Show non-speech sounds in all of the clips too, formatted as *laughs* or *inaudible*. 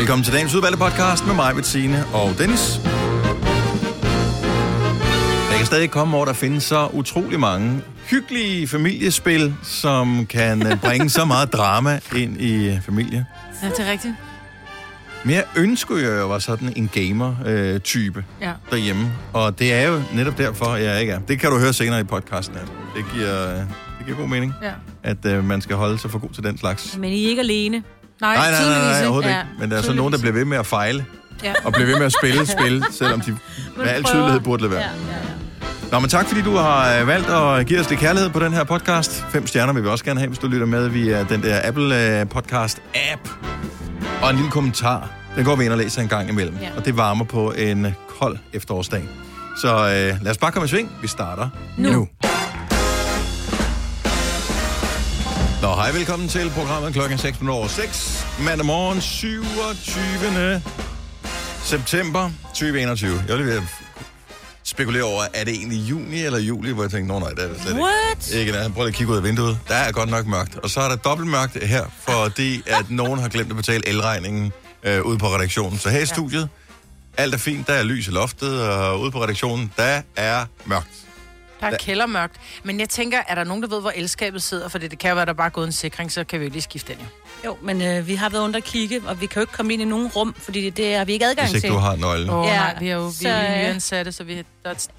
velkommen til dagens udvalgte podcast med mig, Bettine og Dennis. Jeg kan stadig komme over, der findes så utrolig mange hyggelige familiespil, som kan bringe så meget drama ind i familie. Ja, det er rigtigt. Men jeg ønsker jo, at jeg var sådan en gamer-type Ja. derhjemme. Og det er jo netop derfor, jeg ikke er. Det kan du høre senere i podcasten. At det, giver, det giver god mening, Ja. at øh, man skal holde sig for god til den slags. Men I er ikke alene. Nej, Nej, nej, nej, nej, overhovedet Ja, ikke. Men der er så nogen, der bliver ved med at fejle. Ja. Og bliver ved med at spille *laughs* spil, selvom de med al tydelighed burde lade være. Ja, ja, ja. Nå, men tak fordi du har øh, valgt at give os lidt kærlighed på den her podcast. Fem stjerner vil vi også gerne have, hvis du lytter med via den der Apple øh, Podcast app. Og en lille kommentar. Den går vi ind og læser en gang imellem. Ja. Og det varmer på en kold efterårsdag. Så øh, lad os bare komme i sving. Vi starter nu. Nu. Nå, hej, velkommen til programmet klokken 6 over 6. Mandag morgen, 27. september 2021. Jeg vil lige spekulere over, er det egentlig juni eller juli, hvor jeg tænkte, nå nej, det er det slet ikke. What? Ikke, jeg prøver at kigge ud af vinduet. Der er godt nok mørkt. Og så er der dobbelt mørkt her, fordi at nogen har glemt at betale elregningen øh, ude på redaktionen. Så her i studiet, alt er fint. Der er lys i loftet, og ude på redaktionen, der er mørkt. Der er kældermørkt. Men jeg tænker, er der nogen, der ved, hvor elskabet sidder? For det kan jo være, der bare er gået en sikring, så kan vi jo lige skifte den jo. Jo, men øh, vi har været under at kigge, og vi kan jo ikke komme ind i nogen rum, fordi det har vi ikke adgang Hvis ikke til. du har nøglen. Åh oh, Ja, nej, vi er jo, vi så, er jo øh, nyansatte, så vi, der,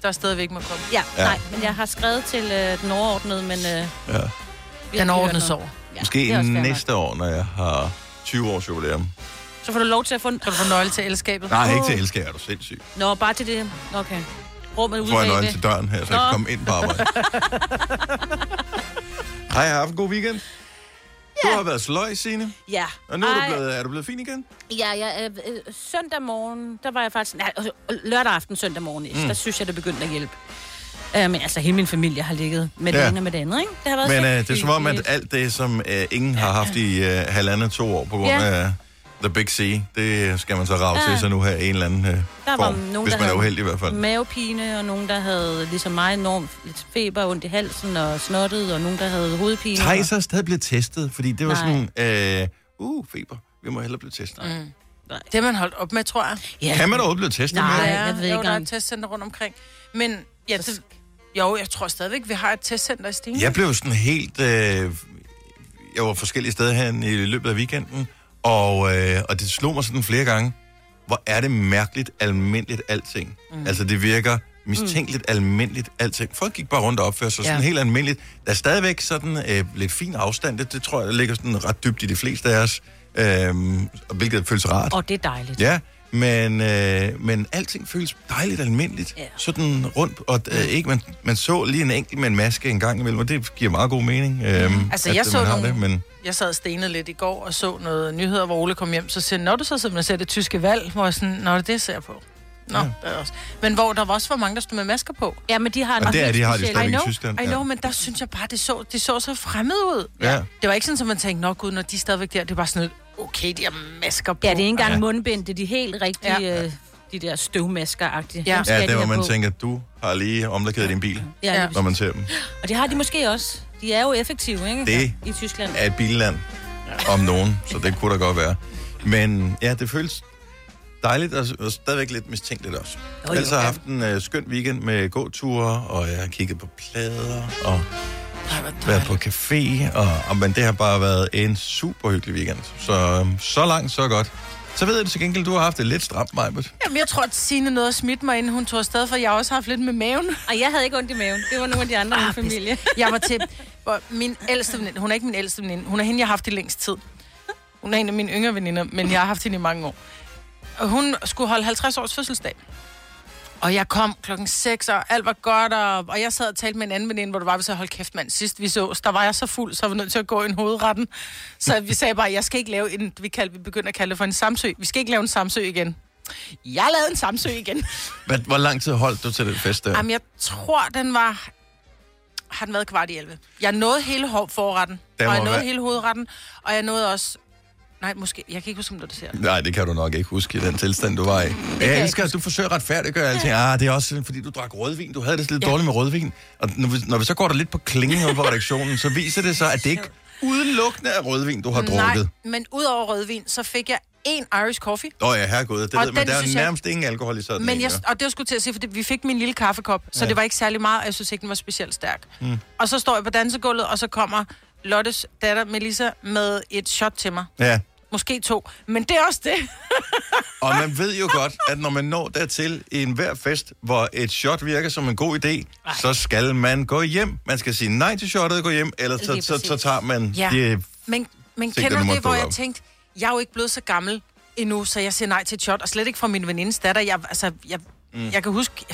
der er steder, vi ikke må komme. Ja, Ja. nej, men jeg har skrevet til øh, den overordnede, men... Øh, Ja. Den hørt ordnes noget. over. Ja, Måske næste år, når jeg har 20 års jubilæum. Så får du lov til at få en... Kan du få nøgle til elskabet? Nej, ikke til elsker, er du sindssyg. Nå, bare til det. Okay. Rummet jeg nøgle bagved. til døren her, så jeg kan komme ind på arbejde. *laughs* Hej, jeg har haft en god weekend. Du har været sløj, Signe. Ja. Og nu er Ej, du, blevet, er du blevet fin igen? Ja, ja øh, øh, søndag morgen, der var jeg faktisk... Nej, øh, lørdag aften, søndag morgen, mm. der synes jeg, det begyndte at hjælpe. Øh, men altså, hele min familie har ligget med det Ja. ene og med det andet, ikke? Det har været Men øh, det er som om, at alt det, som øh, ingen har haft i øh, halvandet to år på grund Ja. af The Big C, det skal man så rave Ja. til sig nu her i en eller anden øh, Der var form. nogen, hvis der man er uheldig i hvert fald. Mavepine, og nogen, der havde ligesom mig enormt lidt feber, ondt i halsen og snottet, og nogen, der havde hovedpine. Thijs er stadig blevet testet, fordi det var Nej. sådan, øh, uh, feber, vi må hellere blive testet. Mm. Det har man holdt op med, tror jeg. Ja. Kan man da overhovedet blive testet Nej. med? jeg ved jo, ikke der er et testcenter rundt omkring. Men ja, det, jo, jeg tror stadigvæk, vi har et testcenter i Stine. Jeg blev sådan helt... Øh, jeg var forskellige steder her i løbet af weekenden, og, øh, og det slog mig sådan flere gange, hvor er det mærkeligt almindeligt alting. Mm. Altså det virker mistænkeligt mm. almindeligt alting. Folk gik bare rundt og opførte sig sådan Ja. helt almindeligt. Der er stadigvæk sådan øh, lidt fin afstand. Det, det tror jeg, der ligger sådan ret dybt i de fleste af os. Øh, hvilket føles rart. Og det er dejligt. Ja, men, øh, men alting føles dejligt almindeligt. Ja. Sådan rundt, og øh, ikke, man, man så lige en enkelt med en maske en gang imellem, og det giver meget god mening. Øh, Altså, at jeg det, så nogle- det, men Jeg sad stenet lidt i går og så noget nyheder, hvor Ole kom hjem, så siger når du så og ser det tyske valg, hvor jeg sådan, nå, det ser jeg på. Nå, Ja. ja. der er også. Men hvor der var også for mange, der stod med masker på. Ja, men de har en Og det er de, har de stadigvæk I i know, Tyskland, I ja. know, men der synes jeg bare, det så, det så så fremmed ud. Ja. Det var ikke sådan, at man tænkte, nok gud, når de er stadigvæk der, det var sådan lidt, okay, de har masker på. Ja, det er ikke engang Ja. mundbind, det er de helt rigtige, Ja. øh, de der støvmasker-agtige. Ja. Ja, de der hvor man på. tænker, at du har lige omlakeret din bil, Ja, når man ser dem. Og det har de måske også. De er jo effektive, ikke? Det I Tyskland. Er et billand om nogen, så det kunne da godt være. Men ja, det føles dejligt, og, og stadigvæk lidt mistænkeligt også. Jo, jo, jeg ja. haft en uh, skøn weekend med gåture, og jeg har kigget på plader, og været på café, og, og men det har bare været en super hyggelig weekend. Så øhm, så langt, så godt. Så ved jeg til gengæld, du har haft det lidt stramt, Majbet. Jamen, jeg tror, at Signe nåede at smitte mig, inden hun tog afsted, for jeg har også haft lidt med maven. Og jeg havde ikke ondt i maven. Det var nogle af de andre i min Ah, familie. Jeg var til... Min ældste veninde, hun er ikke min ældste veninde, hun er hende, jeg har haft i længst tid. Hun er en af mine yngre veninder, men jeg har haft hende i mange år. Og hun skulle holde 50 års fødselsdag. Og jeg kom klokken 6, og alt var godt, og, og jeg sad og talte med en anden veninde, hvor det var, vi så hold kæft mand, sidst vi så, der var jeg så fuld, så var nødt til at gå i en hovedretten. Så vi sagde bare, jeg skal ikke lave en, vi, kaldte, vi begyndte at kalde det for en samsø. Vi skal ikke lave en samsø igen. Jeg lavede en samsø igen. *laughs* Hvad, hvor lang tid holdt du til den fest der? Jamen, jeg tror, den var... Har den været kvart i 11? Jeg nåede hele forretten, og jeg nåede være- hele hovedretten, og jeg nåede også... Nej, måske... Jeg kan ikke huske, om det dessert. Nej, det kan du nok ikke huske i den tilstand, du var i. Jeg jeg elsker, at du forsøger at retfærdiggøre alting. Ah, det er også fordi, du drak rødvin. Du havde det lidt dårligt med rødvin. Og når vi, når vi så går der lidt på klingen på redaktionen, så viser det sig, at det ikke *laughs* udelukkende er rødvin, du har drukket. Nej, men udover rødvin, så fik jeg en Irish coffee. Åh oh, ja, herregud, det Og ved man. den Der er jo jeg- nærmest ingen alkohol i sådan Men en, jeg, og det var skulle til at sige, for vi fik min lille kaffekop, så Ja. ja. det var ikke særlig meget, og jeg synes ikke, den var specielt stærk. Mm. Og så står jeg på dansegulvet, og så kommer Lottes datter Melissa med et shot til mig. Ja. Måske to. Men det er også det. *laughs* Og man ved jo godt, at når man når dertil i enhver fest, hvor et shot virker som en god idé, Ej. så skal man gå hjem. Man skal sige nej til shottet og gå hjem, ellers så, så, så tager man Ja. det. Men, men kender du det, hvor jeg tænkte, jeg er jo ikke blevet så gammel endnu, så jeg siger nej til et shot, og slet ikke fra min venindes datter. Jeg, altså, jeg, mm. jeg kan huske,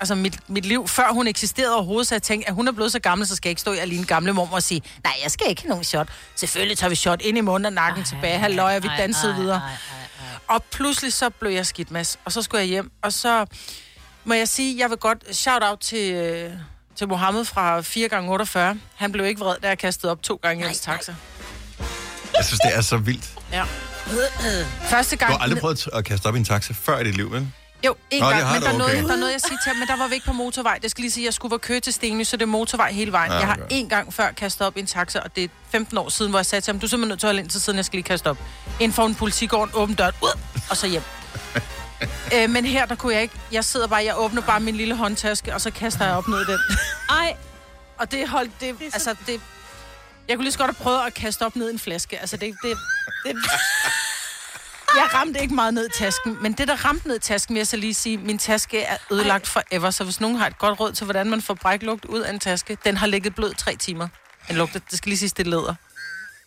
altså mit, mit liv, før hun eksisterede overhovedet, så jeg tænkte, at hun er blevet så gammel, så skal jeg ikke stå i alene gamle mor og sige, nej, jeg skal ikke have nogen shot. Selvfølgelig tager vi shot ind i munden og nakken tilbage, halløj, og vi Ej, dansede ej, videre. ej, ej, ej. Og pludselig så blev jeg skidt, Mads. Og så skulle jeg hjem, og så må jeg sige, jeg vil godt shout out til, øh, til Mohammed fra 4x48. Han blev ikke vred, da jeg kastede op to gange i hans taxa. Jeg synes, det er så vildt. Ja. Første Du gang... har aldrig prøvet at kaste op i en taxa før i dit liv, vel? Jo, en Nå, gang, men der, er noget, okay. der er noget, jeg siger til ham, men der var vi ikke på motorvej. Det skal lige sige, at jeg skulle være køre til Stenly, så det er motorvej hele vejen. Ja, Jeg har okay. en gang før kastet op i en taxa, og det er 15 år siden, hvor jeg sagde til ham, du er simpelthen nødt til at holde ind til siden, jeg skal lige kaste op. Ind for en politigården, åbn døren, ud, og så hjem. *laughs* øh, men her, der kunne jeg ikke. Jeg sidder bare, jeg åbner bare min lille håndtaske, og så kaster jeg op ned i den. *laughs* Ej, Og det holdt, det, det altså det... Jeg kunne lige så godt have prøvet at kaste op ned i en flaske. Altså det, det, det, *laughs* jeg ramte ikke meget ned i tasken, men det, der ramte ned i tasken, vil jeg så lige sige, min taske er ødelagt forever, så hvis nogen har et godt råd til, hvordan man får bræklugt ud af en taske, den har ligget blød tre timer. Den lugter, det skal lige sige, det er læder.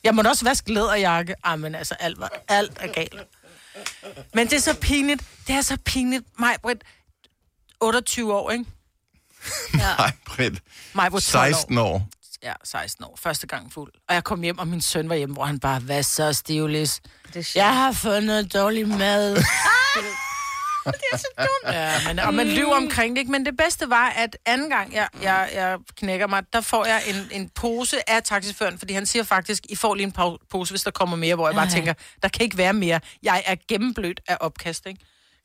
Jeg må også vaske læderjakke. Ej, men altså, alt, var, alt er galt. Men det er så pinligt. Det er så pinligt. Mig, Britt, 28 år, ikke? Nej, Britt. Mig, 16 år. Ja, 16 år, første gang fuld. Og jeg kom hjem, og min søn var hjemme, hvor han bare, hvad så, Stivlis? Jeg har fundet dårlig mad. *laughs* det er så dumt. Ja, men, og man lyver omkring det, ikke? Men det bedste var, at anden gang, jeg, jeg, jeg knækker mig, der får jeg en, en pose af taxiføren, fordi han siger faktisk, I får lige en pose, hvis der kommer mere, hvor jeg bare tænker, der kan ikke være mere. Jeg er gennemblødt af opkast, ikke?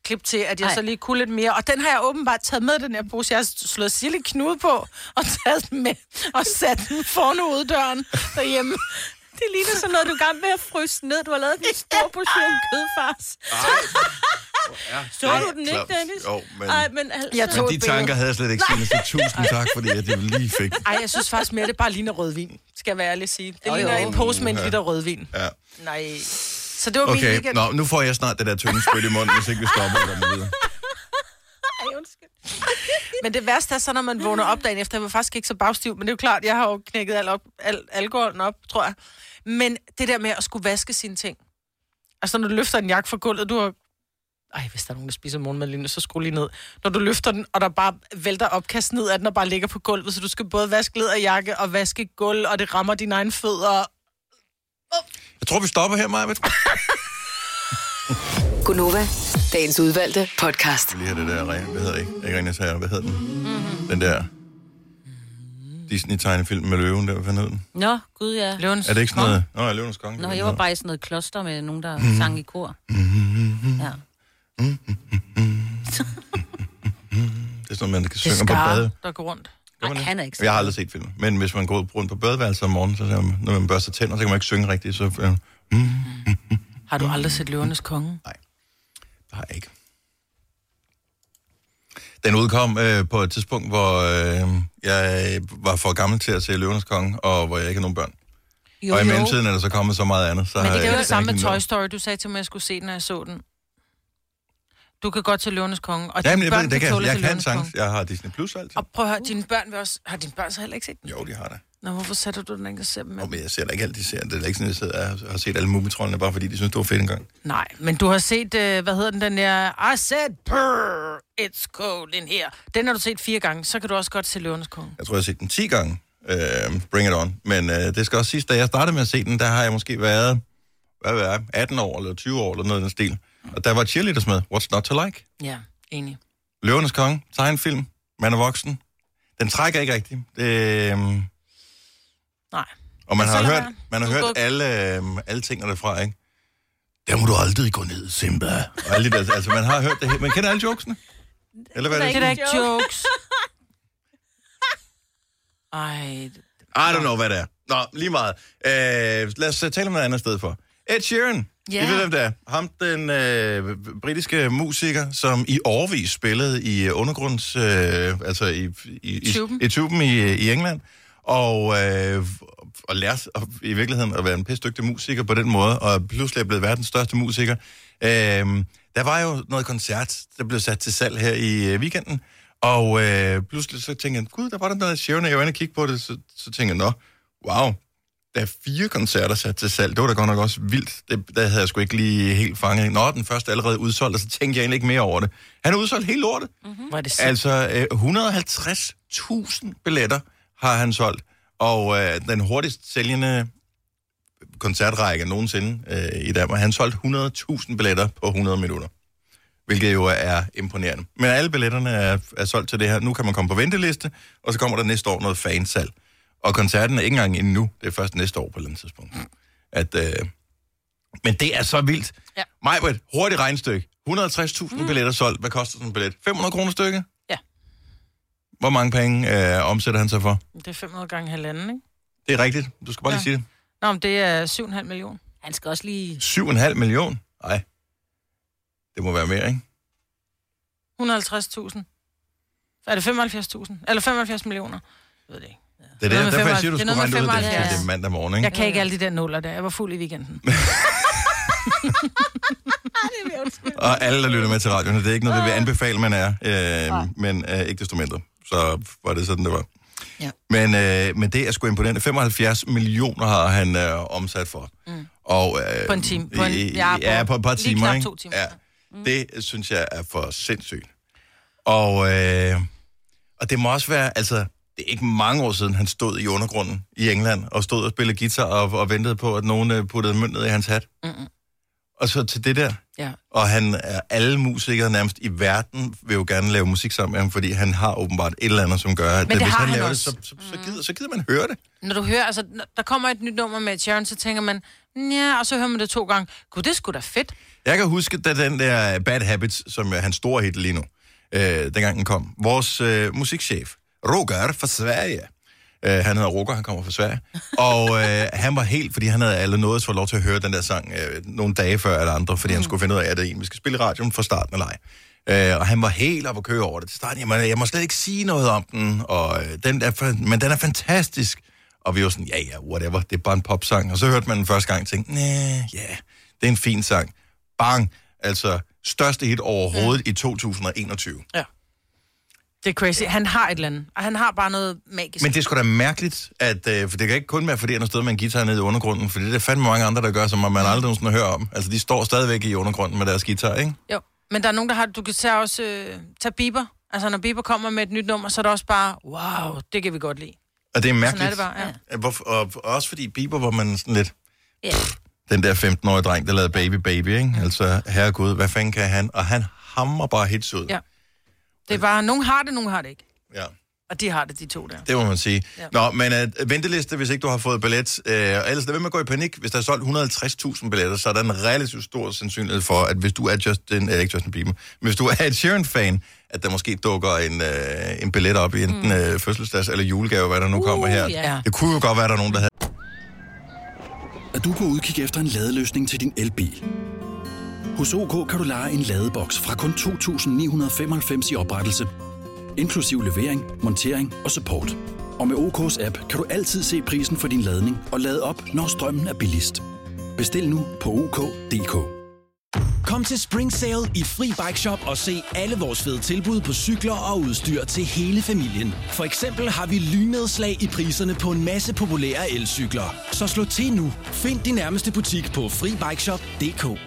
Klip til, at jeg Ej. så lige kunne lidt mere. Og den har jeg åbenbart taget med, den her pose. Jeg har slået sille knude på, og taget den med, og sat den foran uddøren derhjemme. Det ligner sådan noget, du er gang med at fryse ned. Du har lavet en stor portion kødfars. Så du den ikke. Dennis? Jo, men, Ej, men altså... Jeg tog men de tanker havde jeg slet ikke sine. Så tusind tak, fordi at jeg lige fik. Ej, jeg synes faktisk mere, det bare ligner rødvin, skal jeg være ærlig at sige. Det Jo, ligner jo. en pose med en liter rødvin. Ja. Nej. Så det var min Okay, weekend. Nå, nu får jeg snart det der tynde spyt i munden, hvis ikke vi stopper og kommer videre. *laughs* Ej, undskyld. Men det værste er så, når man vågner op dagen efter. Jeg var faktisk ikke så bagstiv, men det er jo klart, jeg har jo knækket al op, al, alkoholen op, tror jeg. Men det der med at skulle vaske sine ting. Altså, når du løfter en jakke fra gulvet, du har... Ej, hvis der er nogen, der spiser morgenmad lige nu, så skru lige ned. Når du løfter den, og der bare vælter opkast ned af den, og bare ligger på gulvet, så du skal både vaske jakke og vaske gulv, og det rammer dine egne fødder. Jeg tror, vi stopper her, Maja. Gunova, dagens udvalgte podcast. Lige have det der, hvad hedder det ikke? Ikke Herre, hvad hedder den? Mm-hmm. Den der Disney-tegnefilm med løven, der, hvad hed den? Nå, gud ja. Løvens Er det ikke sådan noget? Nå, ja, løvens konge. Nå, det jeg er var bare i sådan noget kloster med nogen, der Mhm. sang i kor. Ja. hedder. Det er sådan noget, man kan synge på bade. der går rundt. Nej, det? han er ikke Jeg har aldrig set film. Men hvis man går rundt på badeværelset om morgenen, så siger man, når man børster tænder, så kan man ikke synge rigtigt. Så øh, mm, *laughs* Har du aldrig set Løvernes Konge? det har jeg ikke. Den udkom øh, på et tidspunkt, hvor øh, jeg var for gammel til at se Løvenes Konge, og hvor jeg ikke har nogen børn. Jo, og i mellemtiden er der så kommet så meget andet. Så Men det er jo det samme med Toy Story. Du sagde til mig, at jeg skulle se den, når jeg så den. Du kan godt til Løvernes Konge. Og Ja, men dine jeg, børn ved, det kan, jeg til kan sagtens. Jeg har Disney Plus altid. Og prøv at høre, dine børn vil også... Har dine børn så heller ikke set den? Jo, de har det. Nå, hvorfor sætter du den ikke og ser dem med? Men jeg ser da ikke altid ser. Det er ikke sådan, at jeg sidder har set alle mumitrollene, bare fordi de synes, det var fedt engang. Nej, men du har set, uh, hvad hedder den, den der... I said, purr, it's cold in here. Den har du set fire gange, så kan du også godt se Løvernes Konge. Jeg tror, jeg har set den 10 gange. Uh, bring it on. Men uh, det skal også siges, da jeg startede med at se den, der har jeg måske været, hvad ved jeg, 18 år eller 20 år eller noget i den stil. Og der var cheerleaders med. What's not to like? Ja, enig. Løvernes Konge, tegnefilm, man er voksen. Den trækker ikke rigtigt. Det, um, Nej. og man har hørt, man har Du hørt går- alle, um, alle tingene derfra, ikke? Der må du aldrig gå ned, Simba. Og alle de der, altså, man har hørt det hele. Man kender alle jokesene? Eller hvad er det? Det er ikke ikke joke. jokes. *laughs* Ej, I don't know, hvad det er. Nå, lige meget. Øh, lad os øh, tale om noget andet sted for. Ed Sheeran, Ja. I ved, hvem det er. Ham, den øh, britiske musiker, som i årvis spillede i øh, undergrunds... Øh, altså i, i, i, Tuben. i tuben i, i England. Og, øh, og lærte at- i virkeligheden at være en pisse dygtig musiker på den måde, og pludselig er blevet verdens største musiker. Øh, der var jo noget koncert, der blev sat til salg her i øh, weekenden, og øh, pludselig så tænkte jeg, gud, der var der noget Sharon, og jeg var inde og kigge på det, så, så tænkte jeg, nå, wow, der er fire koncerter sat til salg. Det var da godt nok også vildt. Det, der havde jeg sgu ikke lige helt fanget. Nå, den første er allerede udsolgt, og så tænkte jeg egentlig ikke mere over det. Han er udsolgt helt lortet. Mm-hmm. Var det. Altså, øh, 150.000 billetter har han solgt. Og øh, den hurtigst sælgende koncertrække nogensinde øh, i Danmark, han solgt 100.000 billetter på 100 minutter. Hvilket jo er imponerende. Men alle billetterne er, er solgt til det her. Nu kan man komme på venteliste, og så kommer der næste år noget fansalg. Og koncerten er ikke engang endnu. Det er først næste år på et eller andet tidspunkt. At, øh, men det er så vildt. Ja. Majbrit, hurtigt regnstykke. 160.000 mm. billetter solgt. Hvad koster sådan en billet? 500 kroner stykket? Ja. Hvor mange penge øh, omsætter han sig for? Det er 500 gange halvanden, ikke? Det er rigtigt. Du skal bare lige Ja. sige det. Nå, men det er 7,5 millioner. Han skal også lige... 7,5 million? Nej. Det må være mere, ikke? 150.000. Er det 75.000? Eller 75 millioner? Jeg ved det ikke. Det er det, derfor jeg siger, du 75. skulle regne ud, med det, 75. det er mandag morgen, ikke? Jeg kan ikke alle de der nuller der. Jeg var fuld i weekenden. *laughs* *laughs* Og alle, der lytter med til radioen, det er ikke noget, vi vil anbefale, man er. Øh, men øh, ikke desto mindre. Så var det sådan, det var. Ja. Men, øh, men det er sgu imponerende. 75 millioner har han øh, omsat for. Mm. Og, øh, På en time. På en- ja, på ja, på et par lige timer, ikke? to timer. Ja. Det synes jeg er for sindssygt. Og, øh, og det må også være, altså, det er ikke mange år siden, han stod i undergrunden i England, og stod og spillede guitar og, og ventede på, at nogen øh, puttede mønt ned i hans hat. Mm-mm. Og så til det der. Ja. Og han er alle musikere nærmest i verden vil jo gerne lave musik sammen med ham, fordi han har åbenbart et eller andet, som gør, at det hvis har han, han laver også. det, så, så, så, gider, så gider man høre det. Når du hører, altså, der kommer et nyt nummer med Sharon, så tænker man, ja, og så hører man det to gange. Gud, det er sgu da fedt. Jeg kan huske, da den der Bad Habits, som er hans store hit lige nu, øh, dengang den kom, vores øh, musikchef, Roger fra Sverige, øh, han hedder Roger, han kommer fra Sverige, og øh, han var helt, fordi han havde alle noget for lov til at høre den der sang øh, nogle dage før eller andre, fordi mm. han skulle finde ud af, at det en, vi skal spille radioen fra starten af leg. Øh, og han var helt op at køre over det. Til starten, jeg må, jeg må slet ikke sige noget om den, og, øh, den er, men den er fantastisk. Og vi var sådan, ja, ja, whatever, det er bare en popsang. Og så hørte man den første gang og tænkte, nej, ja, det er en fin sang. Bang! Altså, største hit overhovedet mm. i 2021. Det er crazy. Han har et eller andet. Og han har bare noget magisk. Men det er sgu da mærkeligt, at, øh, for det kan ikke kun være, fordi han har stået med en guitar nede i undergrunden, for det er der fandme mange andre, der gør, som man aldrig nogensinde hører om. Altså, de står stadigvæk i undergrunden med deres guitar, ikke? Jo, men der er nogen, der har... Du kan tage også... Øh, tage Bieber. Altså, når Bieber kommer med et nyt nummer, så er det også bare, wow, det kan vi godt lide. Og det er Sådan mærkeligt. er det bare, ja. Hvorfor, og, og også fordi Bieber, hvor man sådan lidt... Ja. Den der 15-årige dreng, der lavede Baby Baby, ikke? Altså, herregud, hvad fanden kan han? Og han hammer bare hits ud. Ja. Det er bare, nogen har det, nogen har det ikke. ja. Og de har det, de to der. Det må man sige. Ja. Nå, men uh, venteliste, hvis ikke du har fået billet. Uh, ellers lad være med at gå i panik. Hvis der er solgt 150.000 billetter, så er der en relativt stor sandsynlighed for, at hvis du er Justin, uh, ikke Justin Bieber, men hvis du er et Sharon-fan, at der måske dukker en, uh, en billet op i enten mm. uh, fødselsdags eller julegave, hvad der nu uh, kommer her. ja. Det kunne jo godt være, at der er nogen, der havde at du er på udkig efter en ladeløsning til din elbil. Hos OK kan du lege en ladeboks fra kun 2.995 i oprettelse, inklusiv levering, montering og support. Og med OK's app kan du altid se prisen for din ladning og lade op, når strømmen er billigst. Bestil nu på OK.dk. Kom til Spring Sale i Fri Bike Shop og se alle vores fede tilbud på cykler og udstyr til hele familien. For eksempel har vi lynedslag i priserne på en masse populære elcykler. Så slå til nu. Find din nærmeste butik på FriBikeShop.dk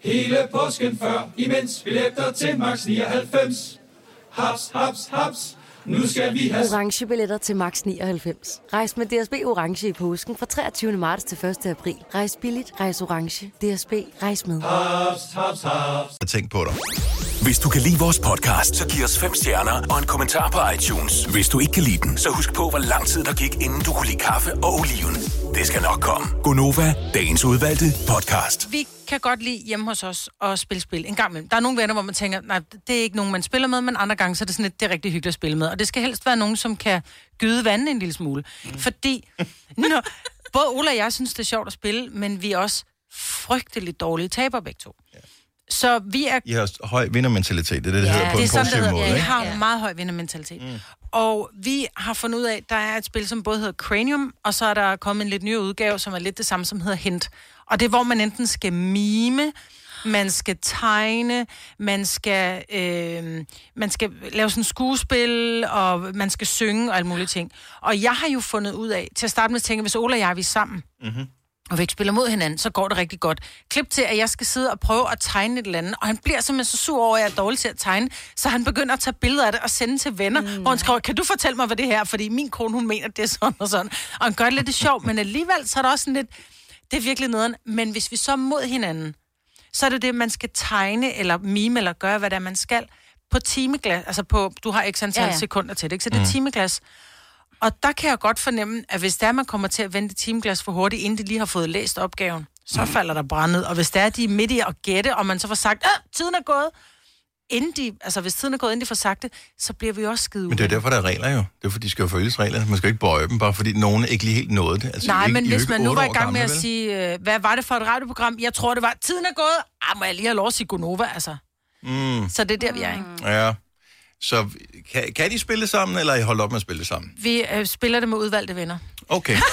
Hele påsken før, imens billetter til max 99. Haps, haps, haps. Nu skal vi have orange billetter til max 99. Rejs med DSB orange i påsken fra 23. marts til 1. april. Rejs billigt, rejs orange. DSB rejs med. haps, haps, haps. Jeg tænk på dig. Hvis du kan lide vores podcast, så giv os fem stjerner og en kommentar på iTunes. Hvis du ikke kan lide den, så husk på, hvor lang tid der gik, inden du kunne lide kaffe og oliven. Det skal nok komme. Gonova, dagens udvalgte podcast. Vi kan godt lide hjemme hos os at spille spil en gang imellem. Der er nogle venner, hvor man tænker, nej, det er ikke nogen, man spiller med, men andre gange så er det sådan lidt, det er rigtig hyggeligt at spille med. Og det skal helst være nogen, som kan gyde vandet en lille smule. Mm. Fordi *laughs* når, både Ola og jeg synes, det er sjovt at spille, men vi er også frygteligt dårlige taber begge to. Så vi er I har høj vindermentalitet, det er det, det hedder på det er en sådan, positiv det måde. Vi ikke? har en meget høj vindermentalitet. Mm. Og vi har fundet ud af, at der er et spil, som både hedder Cranium, og så er der kommet en lidt ny udgave, som er lidt det samme, som hedder Hint. Og det er, hvor man enten skal mime, man skal tegne, man skal, øh, man skal lave sådan skuespil, og man skal synge og alle mulige ting. Og jeg har jo fundet ud af, til at starte med at tænke, hvis Ola og jeg vi er sammen, Mm-hmm. og vi ikke spiller mod hinanden, så går det rigtig godt. Klip til, at jeg skal sidde og prøve at tegne et eller andet, og han bliver simpelthen så sur over, at jeg er dårlig til at tegne, så han begynder at tage billeder af det og sende til venner, mm. hvor han skriver, kan du fortælle mig, hvad det her er, fordi min kone, hun mener, det er sådan og sådan. Og han gør det lidt sjovt, men alligevel, så er der også sådan lidt, det er virkelig nederen. Men hvis vi så er mod hinanden, så er det det, man skal tegne, eller mime, eller gøre, hvad det er, man skal, på timeglas, altså på, du har x antal Ja, ja, sekunder til det, ikke? Så det er Mm. timeglas. Og der kan jeg godt fornemme, at hvis der man kommer til at vente timeglas for hurtigt, inden de lige har fået læst opgaven, så falder der brændet. Og hvis der er de er midt i at gætte, og man så får sagt, at tiden er gået, inden de, altså hvis tiden er gået, inden de får sagt det, så bliver vi også skide Men det er derfor, der er regler jo. Det er fordi, de skal jo følges reglerne. Man skal ikke bøje dem, bare fordi nogen ikke lige helt nåede det. Altså, Nej, ikke, men I hvis man nu var i gang med at vel? sige, øh, hvad var det for et radioprogram? Jeg tror, det var, tiden er gået. Ah, må jeg lige have lov at sige Gonova, altså. Mm, Så det er der, vi er, ikke? ja. Så kan, kan de spille sammen, eller er I holdt op med at spille sammen? Vi øh, spiller det med udvalgte venner. Okay. *laughs*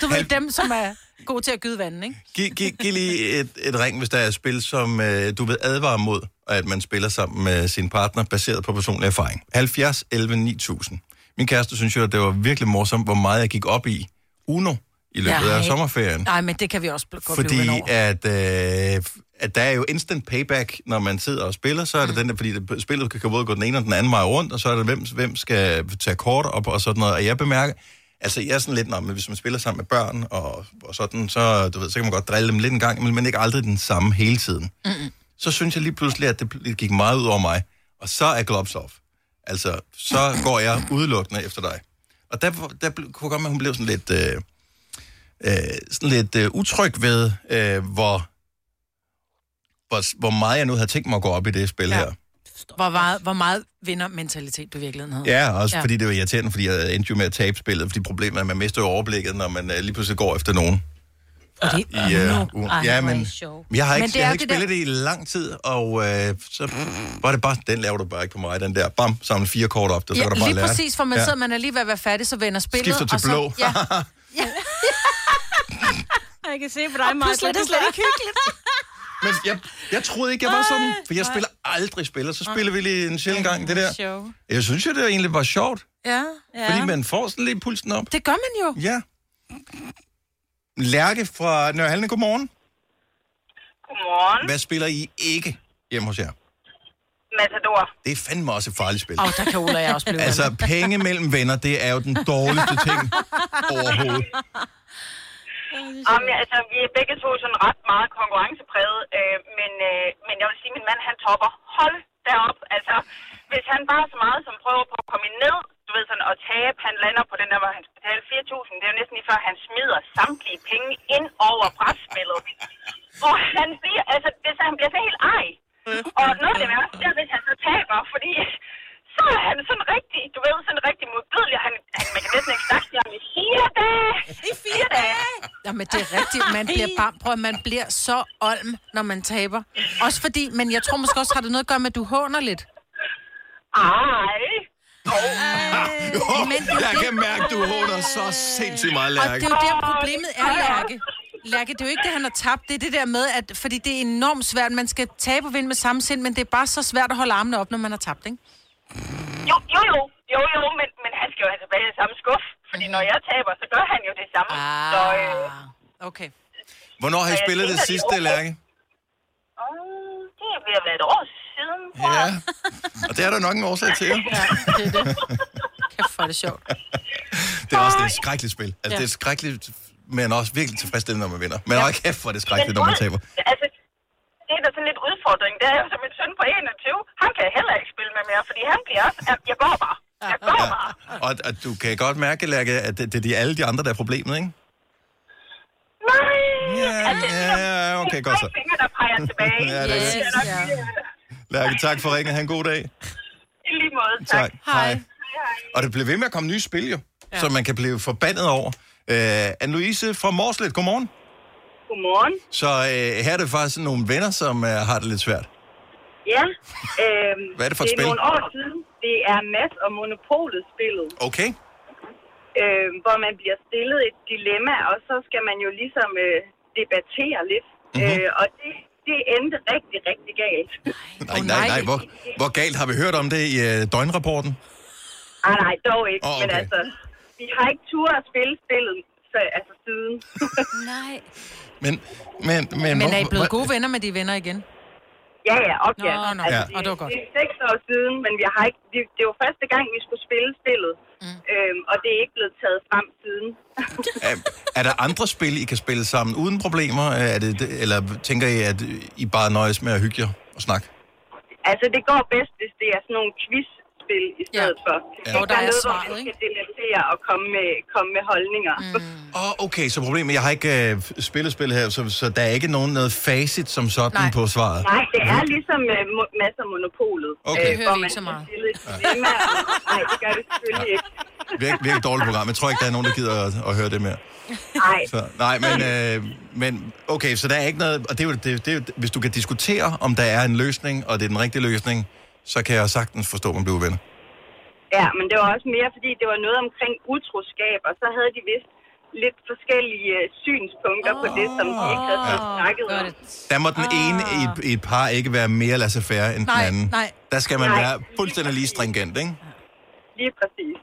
Du ved, dem, som er gode til at gyde vandet, ikke? Giv, giv, giv lige et, et ring, hvis der er et spil, som øh, du vil advare mod, at man spiller sammen med sin partner, baseret på personlig erfaring. 70 11 9000. Min kæreste synes jo, at det var virkelig morsomt, hvor meget jeg gik op i Uno i løbet Ja, af sommerferien. Nej, men det kan vi også godt Fordi at, øh, at der er jo instant payback, når man sidder og spiller, så er det den der, fordi det, spillet kan både gå den ene og den anden vej rundt, og så er det, hvem, hvem skal tage kort op og sådan noget. Og jeg bemærker, altså jeg er sådan lidt, man, hvis man spiller sammen med børn og, og sådan, så, du ved, så kan man godt drille dem lidt en gang, men, men ikke aldrig den samme hele tiden. Mm-mm. Så synes jeg lige pludselig, at det, det gik meget ud over mig, og så er gloves off. Altså, så går jeg udelukkende efter dig. Og der, der kunne godt med, at hun blev sådan lidt... Øh, øh, sådan lidt øh, utryg ved, øh, hvor, hvor, hvor meget jeg nu havde tænkt mig at gå op i det spil ja. her. Hvor meget, hvor meget vinder mentalitet du i virkeligheden havde. Ja, også ja. fordi det var irriterende, fordi jeg endte jo med at tabe spillet, fordi problemet er, at man mister jo overblikket, når man øh, lige pludselig går efter nogen. Fordi, I, øh, u- ja, men, men jeg har Men ikke, det jeg har ikke det der- spillet det i lang tid, og øh, så var det bare, den laver du bare ikke på mig, den der, bam, samle fire kort op, der, så Ja, kan du bare lige lære præcis, for man ja. ja. sidder, man er lige ved at være færdig, så vender spillet. Skifter til og så, blå. Ja. *laughs* Jeg kan se på dig, Og pludselig er det slet ikke hyggeligt. Men jeg, jeg troede ikke, jeg var sådan, for jeg spiller aldrig spiller, så spiller vi lige en sjældent gang det der. Show. Jeg synes jo, det egentlig var sjovt, Ja. ja. fordi man får sådan lidt pulsen op. Det gør man jo. Ja. Lærke fra Nørhalne, godmorgen. Godmorgen. Hvad spiller I ikke hjemme hos jer? Matador. Det er fandme også et farligt spil. Åh, oh, der kan og jeg også blive Altså, penge mellem venner, det er jo den dårligste ting *laughs* overhovedet. Om, ja, altså, vi er begge to sådan ret meget konkurrencepræget, øh, men, øh, men jeg vil sige, at min mand, han topper. Hold derop. Altså, hvis han bare så meget som prøver på at komme ned, du ved sådan, og tabe, han lander på den der, hvor han skal betale 4.000, det er jo næsten lige før, han smider samtlige penge ind over brætspillet. Og han bliver, altså, det, så han bliver så helt ej. Og noget af det værste, det er, hvis han så taber, fordi så er han sådan rigtig, du ved, sådan rigtig modbydelig. Han, han, man kan næsten ikke snakke til ham i fire dage. I fire dage. Jamen, det er rigtigt. Man bliver bare, prøv, at man bliver så olm, når man taber. Også fordi, men jeg tror måske også, har det noget at gøre med, at du håner lidt. Ej. Men det er jeg det- kan mærke, du håner så sindssygt meget, Og Lærke. det er jo der, problemet er, Lærke. Lærke, det er jo ikke det, han har tabt. Det er det der med, at fordi det er enormt svært. Man skal tabe og vinde med samme sind, men det er bare så svært at holde armene op, når man har tabt, ikke? Jo, jo, jo, jo, jo men, men han skal jo have tilbage i samme skuff. Fordi når jeg taber, så gør han jo det samme. Ah. Så, øh, Okay. Hvornår har I spillet det er sidste, okay. Lærke? åh, det er ved at være et år siden. Ja, og det er der nok en årsag til. *laughs* Ja, *laughs* det er det. Kæft, er det sjovt. Det er også det er et skrækkeligt spil. Altså, Ja. det er skrækkeligt, men også virkelig tilfredsstillende, når man vinder. Men hold kæft, er det skrækkeligt, når man taber. Altså, det er da sådan lidt udfordring. Det er jo som min søn på 21. Han kan heller ikke spille med mere, fordi han bliver også... Jeg går bare. Jeg går bare. Og at du kan godt mærke, Lærke, at det, det er de, alle de andre, der er problemet, ikke? Nej! Ja, ja, okay, godt så. fingre, der peger tilbage. Ja, det er Yes, det. ja. Lærke, tak for ringen. Ha' en god dag. I lige måde, tak. Tak. Hej. Og det bliver ved med at komme nye spil, jo, ja. som man kan blive forbandet over. Uh, Anne-Louise fra Morslet, godmorgen. Godmorgen. Så uh, her er det faktisk nogle venner, som uh, har det lidt svært. Ja, øhm, Hvad er det for et det er spil? nogle år siden. Det er Mads og Monopolet spillet, Okay. øh, hvor man bliver stillet et dilemma, og så skal man jo ligesom øh, debattere lidt. Mhm. Mm-hmm. Øh, og det, det endte rigtig, rigtig galt. Nej, nej, nej. Hvor, hvor galt har vi hørt om det i uh, døgnrapporten? Ah, nej, dog ikke. Oh, okay. Men altså, vi har ikke tur at spille spillet så, altså siden. *laughs* Nej. Men, men, men, Men er I blevet gode venner med de venner igen? Ja, ja, op ja. Nå, nå. Ja. det, Og det var godt. det er seks år siden, men vi har ikke, det, det var første gang, vi skulle spille spillet. Mm. Øhm, og det er ikke blevet taget frem siden. *laughs* Er, er der andre spil, I kan spille sammen uden problemer? Er det, eller tænker I, at I bare nøjes med at hygge jer og snakke? Altså, det går bedst, hvis det er sådan nogle quiz-spil i stedet ja. for. Ja. Hvor der er noget, svaret, hvor man skal debattere og komme med, komme med holdninger. Mm. Åh, oh, okay, så problemet, jeg har ikke øh, spillet spil her, så, så der er ikke nogen noget facit som sådan Nej. på svaret. Nej, det er ligesom uh, mo- masser af monopolet. Okay. Det hører hvor man ikke så meget. dilemma. Nej, det gør det selvfølgelig ikke. *laughs* Virkelig, virkelig dårligt program. Jeg tror ikke, der er nogen, der gider at, at høre det mere. Nej, Så, nej, men, øh, men okay, så der er ikke noget... Og det er jo, det, det er jo, hvis du kan diskutere, om der er en løsning, og det er den rigtige løsning, så kan jeg sagtens forstå, at man bliver uvenner. ja, men det var også mere, fordi det var noget omkring utroskab, og så havde de vist lidt forskellige uh, synspunkter oh, på det, som de ikke havde fået snakket om. Der må den ene i et, i et par ikke være mere laissez-faire end den Nej, anden. nej. Der skal man Nej. være fuldstændig lige stringent, ikke? Lige præcis.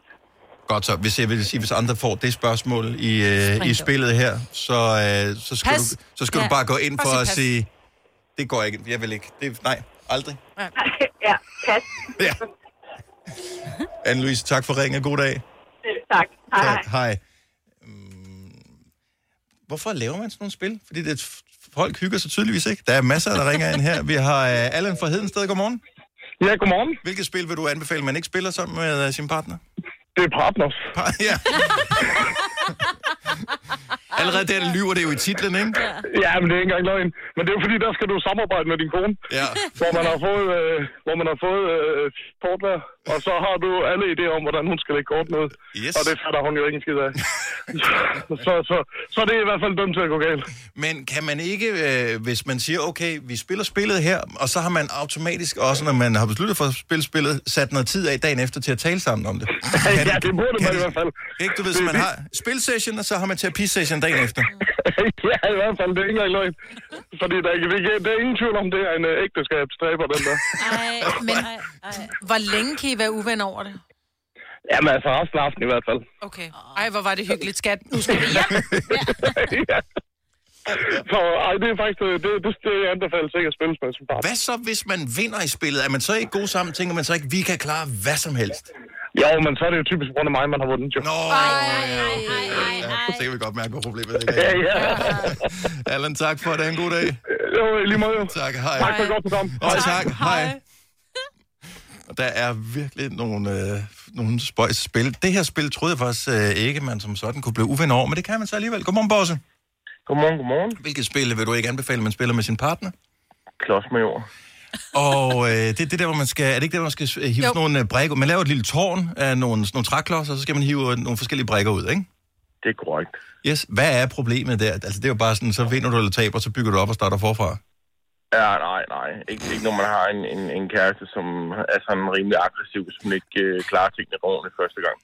Godt så. Hvis jeg vil sige, hvis andre får det spørgsmål i, øh, i spillet her, så, øh, så skal, Pas. du, så skal Ja. du bare gå ind for sig at pas. sige, det går ikke. Jeg vil ikke. Det, nej, aldrig. ja, pas. Ja. Anne-Louise, tak for ringen. God dag. Tak. Hej. Tak. Hej. Mm, Hvorfor laver man sådan nogle spil? Fordi det, folk hygger sig tydeligvis ikke. Der er masser, der ringer ind her. Vi har uh, Allan fra Hedensted. Godmorgen. Ja, godmorgen. Hvilket spil vil du anbefale, man ikke spiller sammen med uh, sin partner? Det er Partners. Pa- *laughs* ja. Allerede der lyver det jo i titlen, ikke? Ja, men det er ikke engang løgn. Men det er jo fordi, der skal du samarbejde med din kone. Ja. Hvor man har fået, øh, hvor man har fået øh. Og så har du alle idéer om, hvordan hun skal lægge kort ned. Yes. Og det fatter hun jo ikke en skid af. *laughs* så, så, så det er i hvert fald dømt til at gå galt. Men kan man ikke, øh, hvis man siger, okay, vi spiller spillet her, og så har man automatisk også, når man har besluttet for at spille spillet, sat noget tid af dagen efter til at tale sammen om det? *laughs* Kan ja, det burde man kan i hvert fald. Ikke, du ved, så man har spilsession, og så har man terapisession dagen efter. *laughs* ja, i hvert fald. Det er ikke engang løgn. Fordi der, er er- der er ingen tvivl om, det er en øh, ægteskabsstræber, den der. Ej, men hvor længe kan I være uvenner over det? Jamen altså, resten af aftenen i hvert fald. Okay. Ej, hvor var det hyggeligt, skat. Nu skal vi hjem. *laughs* ja. Så ej, det er faktisk, øh, det, det, det jeg anbefaler sikkert at spille med som partner. Hvad så, hvis man vinder i spillet? Er man så ikke god sammen? Tænker man så ikke, vi kan klare hvad som helst? Jo, men så er det jo typisk på grund af mig, man har vundet jo. Nå, ja, ja. Så kan vi godt mærke, hvor problemet ligger. Ja, ja. Allan, tak for det. En god dag. Jo, i lige måde. Tak, hej. Tak for et godt program. Og tak, hej. Og der er virkelig nogle, øh, nogle spøjs spil. Det her spil troede jeg faktisk øh, ikke, man som sådan kunne blive uven over, men det kan man så alligevel. Godmorgen, Bosse. Godmorgen, godmorgen. Hvilket spil vil du ikke anbefale, man spiller med sin partner? Klodsmajor. Og øh, det er det der, hvor man skal... Er det ikke der, hvor man skal hive Jo. sådan nogle øh, brækker? Man laver et lille tårn af nogle, nogle træklodser, og så skal man hive øh, nogle forskellige brækker ud, ikke? Det er korrekt. Yes. Hvad er problemet der? Altså, det er jo bare sådan, så vinder du eller taber, så bygger du op og starter forfra. Ja, nej, nej. Ikke, ikke når man har en, en, en kæreste, som er sådan rimelig aggressiv, hvis man ikke øh, klarer tingene ordentligt første gang.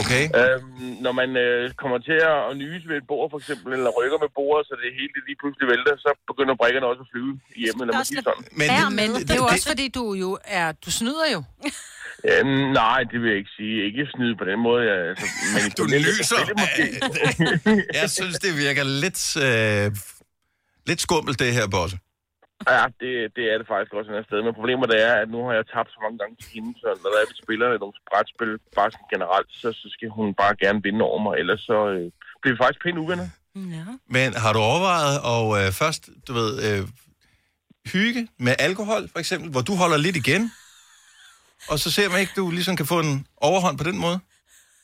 Okay. Øhm, når man øh, kommer til at nyse ved et bord, for eksempel, eller rykker med bordet, så det hele lige pludselig vælter, så begynder brækkerne også at flyve lad mig sige sådan. Men, Ja, men det er jo også, fordi du jo er... Du snyder jo. Øhm, nej, det vil jeg ikke sige. Ikke snyde på den måde. Jeg, altså, *laughs* men Du lyser. *laughs* Jeg synes, det virker lidt, øh, lidt skummelt, det her, Bosse. Ja, det, det er det faktisk også et andet sted. Men problemet er, at nu har jeg tabt så mange gange til hende, så når der er, vi spiller nogle brætspil, bare sådan generelt, så, så skal hun bare gerne vinde over mig, ellers så øh, bliver vi faktisk pænt uvenner. Ja. Men har du overvejet at øh, først, du ved, øh, hygge med alkohol, for eksempel, hvor du holder lidt igen, og så ser man ikke, du ligesom kan få en overhånd på den måde?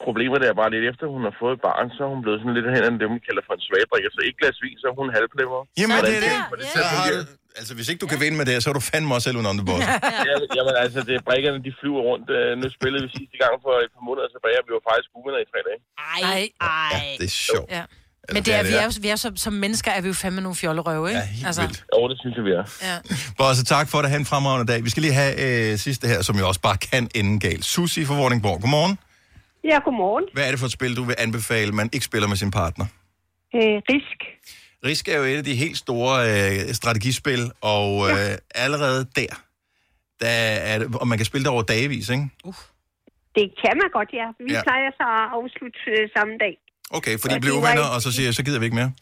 Problemet er bare lidt efter, hun har fået et barn, så er hun blevet sådan lidt hen af dem, vi kalder for en svagdrikker. Så ikke glas vin, så er hun halvplemmer. Jamen, det er det. det Så har du, altså, hvis ikke du kan vinde med det, så er du fandme også selv om det, boss. ja, jamen altså, det er brækkerne, de flyver rundt. Øh, Nu spillede vi sidste gang for et par måneder tilbage, og vi var faktisk uvenner i tre dage. Ej, ej. Det er sjovt. Ja. Men det er, vi er, jo, vi er så, som mennesker er vi jo fandme nogle fjollerøve, ikke? Ja, helt vildt. Jo, det synes jeg, vi er. Ja. Bosse, tak for det. Ha' en fremragende dag. Vi skal lige have øh, sidste her, som jo også bare kan ende galt. Susi fra Vordingborg. Godmorgen. Ja, godmorgen. Hvad er det for et spil, du vil anbefale, man ikke spiller med sin partner? Øh, risk. Risk er jo et af de helt store øh, strategispil, og øh, allerede der, der er det, og man kan spille det over dagevis, ikke? Det kan man godt, ja. Vi Ja. ja. plejer så at afslutte øh, samme dag. Okay, fordi Og I blev uvenner, og så siger jeg, så gider vi ikke mere.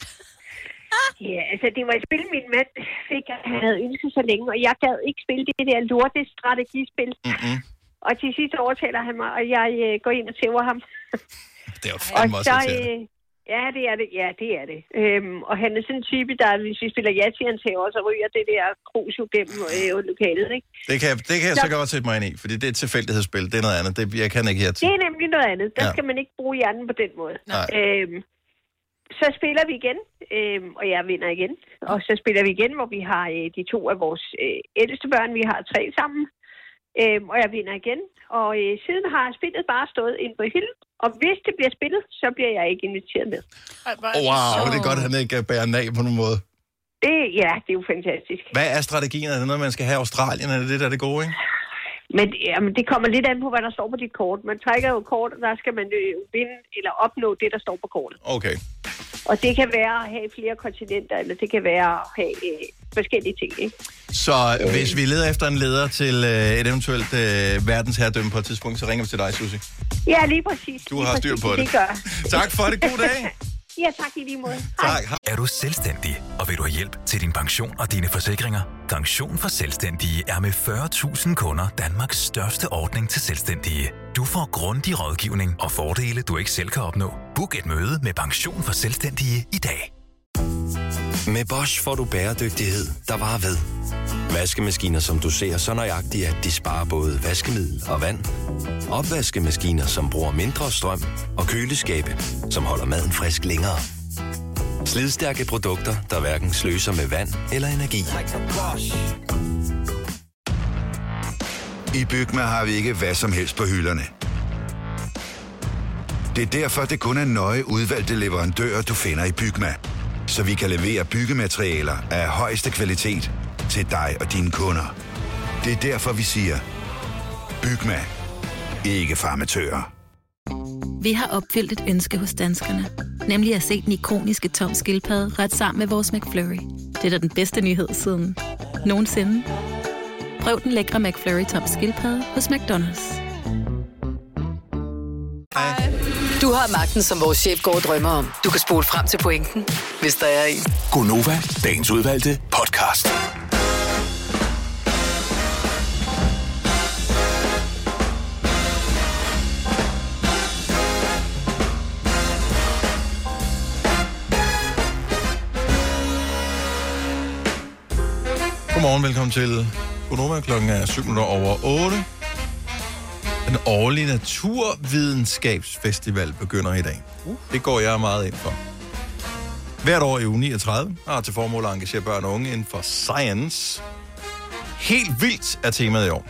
Ja, altså det var et spil, min mand fik, at han havde ønsket så længe, og jeg gad ikke spille det der lorte strategispil. Mm-hmm. Og til sidst overtaler han mig, og jeg øh, går ind og tæver ham. Det er jo Og fandme også så, irriterende. øh, ja, det er det. Ja, det er det. Øhm, og han er sådan en type, der, hvis vi spiller ja til, han tæver, så ryger det der krus jo gennem øh, lokalet, ikke? Det kan, det kan jeg så Så- godt sætte mig ind i, fordi det er et tilfældighedsspil. Det er noget andet. Det, jeg kan ikke her til. Det er nemlig noget andet. Der Ja. skal man ikke bruge hjernen på den måde. Nej. Øhm, så spiller vi igen, øhm, og jeg vinder igen. Og så spiller vi igen, hvor vi har øh, de to af vores øh, ældste børn. Vi har tre sammen. Øhm, og jeg vinder igen. Og øh, siden har spillet bare stået ind på hylden. Og hvis det bliver spillet, så bliver jeg ikke inviteret med. Wow, det er godt, at han ikke øh, bærer nag på nogen måde. Det, ja, det er jo fantastisk. Hvad er strategien? Er det noget, man skal have i Australien? Er det det, der er det gode, ikke? Men jamen, det kommer lidt an på, hvad der står på dit kort. Man trækker jo kort, og der skal man øh, vinde eller opnå det, der står på kortet. Okay. Og det kan være at have flere kontinenter, eller det kan være at have øh, forskellige ting, ikke? Så hvis vi leder efter en leder til øh, et eventuelt øh, verdensherredømme på et tidspunkt, så ringer vi til dig, Susie. Ja, lige præcis. Du lige har styr præcis, på det. Det gør. Tak for det. God dag. *laughs* Ja, tak i lige måde. Tak. Er du selvstændig, og vil du have hjælp til din pension og dine forsikringer? Pension for Selvstændige er med 40.000 kunder Danmarks største ordning til selvstændige. Du får grundig rådgivning og fordele, du ikke selv kan opnå. Book et møde med Pension for Selvstændige i dag. Med Bosch får du bæredygtighed, der varer ved. Vaskemaskiner, som du ser så nøjagtigt, at de sparer både vaskemiddel og vand. Opvaskemaskiner, som bruger mindre strøm. Og køleskabe, som holder maden frisk længere. Slidstærke produkter, der hverken sløser med vand eller energi. I Bygma har vi ikke hvad som helst på hylderne. Det er derfor, det kun er nøje udvalgte leverandører, du finder i Bygma. Så vi kan levere byggematerialer af højeste kvalitet til dig og dine kunder. Det er derfor, vi siger, Bygma. Ikke farmatører. Vi har opfyldt et ønske hos danskerne. Nemlig at se den ikoniske tom skildpadde ret sammen med vores McFlurry. Det er da den bedste nyhed siden nogensinde. Prøv den lækre McFlurry tom skildpadde hos McDonald's. Du har magten, som vores chef går og drømmer om. Du kan spole frem til pointen, hvis der er en. Gonova, dagens udvalgte podcast. Godmorgen, velkommen til Gunova. Klokken er 7 minutter over 8. Den årlige Naturvidenskabsfestival begynder i dag. Det går jeg meget ind for. Hvert år i uge 39 har til formål at engagere børn og unge inden for science. Helt vildt er temaet i år.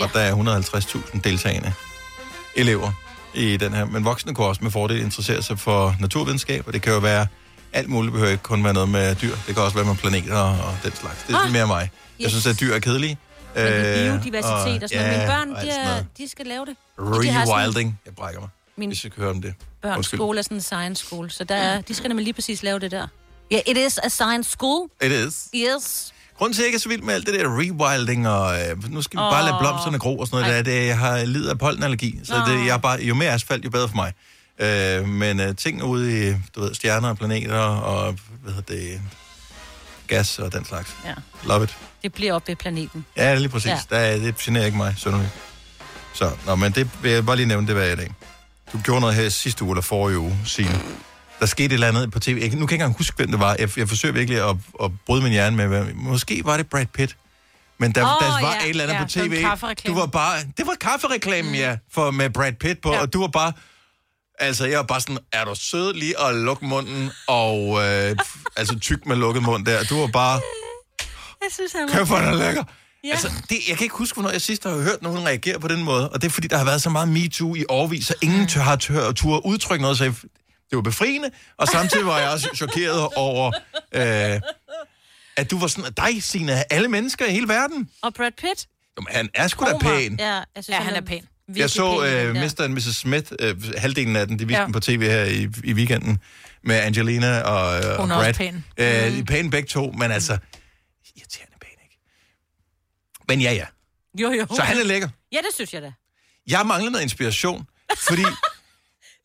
Og der er 150.000 deltagende elever i den her. Men voksne kan også med fordel interessere sig for naturvidenskab, og det kan jo være alt muligt. Behøver ikke kun være noget med dyr. Det kan også være med planeter og den slags. Det er Ah, mere mig. Jeg yes. synes, at dyr er kedelige. Øh, biodiversitet og sådan noget. Mine børn, og de, er, de skal lave det. Og de har sådan- Rewilding. Jeg brækker mig, Min hvis jeg kan høre om det. børns Undskyld. skole er sådan en science school, så der er, de skal nemlig lige præcis lave det der. Ja, yeah, it is a science school. It is. Yes. Grunden til, at jeg ikke er så vild med alt det der rewilding, og øh, nu skal vi bare Åh. lade blomsterne gro og sådan noget, det er, det, jeg har lidet af pollenallergi, så det, jeg er bare, jo mere asfalt, jo bedre for mig. Øh, men øh, ting ude i, du ved, stjerner og planeter, og hvad hedder det, gas og den slags. Ja. Love it. Det bliver op ved planeten. Ja, lige præcis. Ja. Der, er- det generer ikke mig, Sønderjysk. Så, nå, men det vil jeg bare lige nævne, det var i dag. Du gjorde noget her sidste uge, eller forrige uge, Signe. Der skete et eller andet på tv. Jeg, nu kan jeg ikke engang huske, hvem det var. Jeg, jeg forsøger virkelig at, at bryde min hjerne med, hvad, måske var det Brad Pitt. Men der, oh, der var ja, et eller andet ja, på tv. Du var bare... Det var kaffereklamen, mm. ja, for, med Brad Pitt på, ja. og du var bare... Altså, jeg var bare sådan, er du sød lige at lukke munden, og øh, altså tyk med lukket mund der. Du var bare, *laughs* Jeg synes, han kæft, hvor er den lækker. Ja. Altså, det, jeg kan ikke huske, hvornår jeg sidst har hørt nogen reagere på den måde. Og det er, fordi der har været så meget MeToo i årvis, så ingen tør, har tør, tur udtrykke noget. Så jeg, det var befriende, og samtidig var jeg også chokeret over, øh, at du var sådan, at dig, Signe, af alle mennesker i hele verden. Og Brad Pitt? Jamen, han er sgu da pæn. Ja, jeg synes, Ja, han er pæn. Jeg så øh, den Mr. and Mrs. Smith, øh, halvdelen af den, de viste Ja. den på tv her i, i weekenden, med Angelina og, øh, og Hun er Brad. også pæn. Øh, Mm. er begge to, men altså, irriterende pæn, ikke? Men ja, ja. Jo, jo. Så han er lækker. Ja, det synes jeg da. Jeg mangler noget inspiration, fordi... *laughs*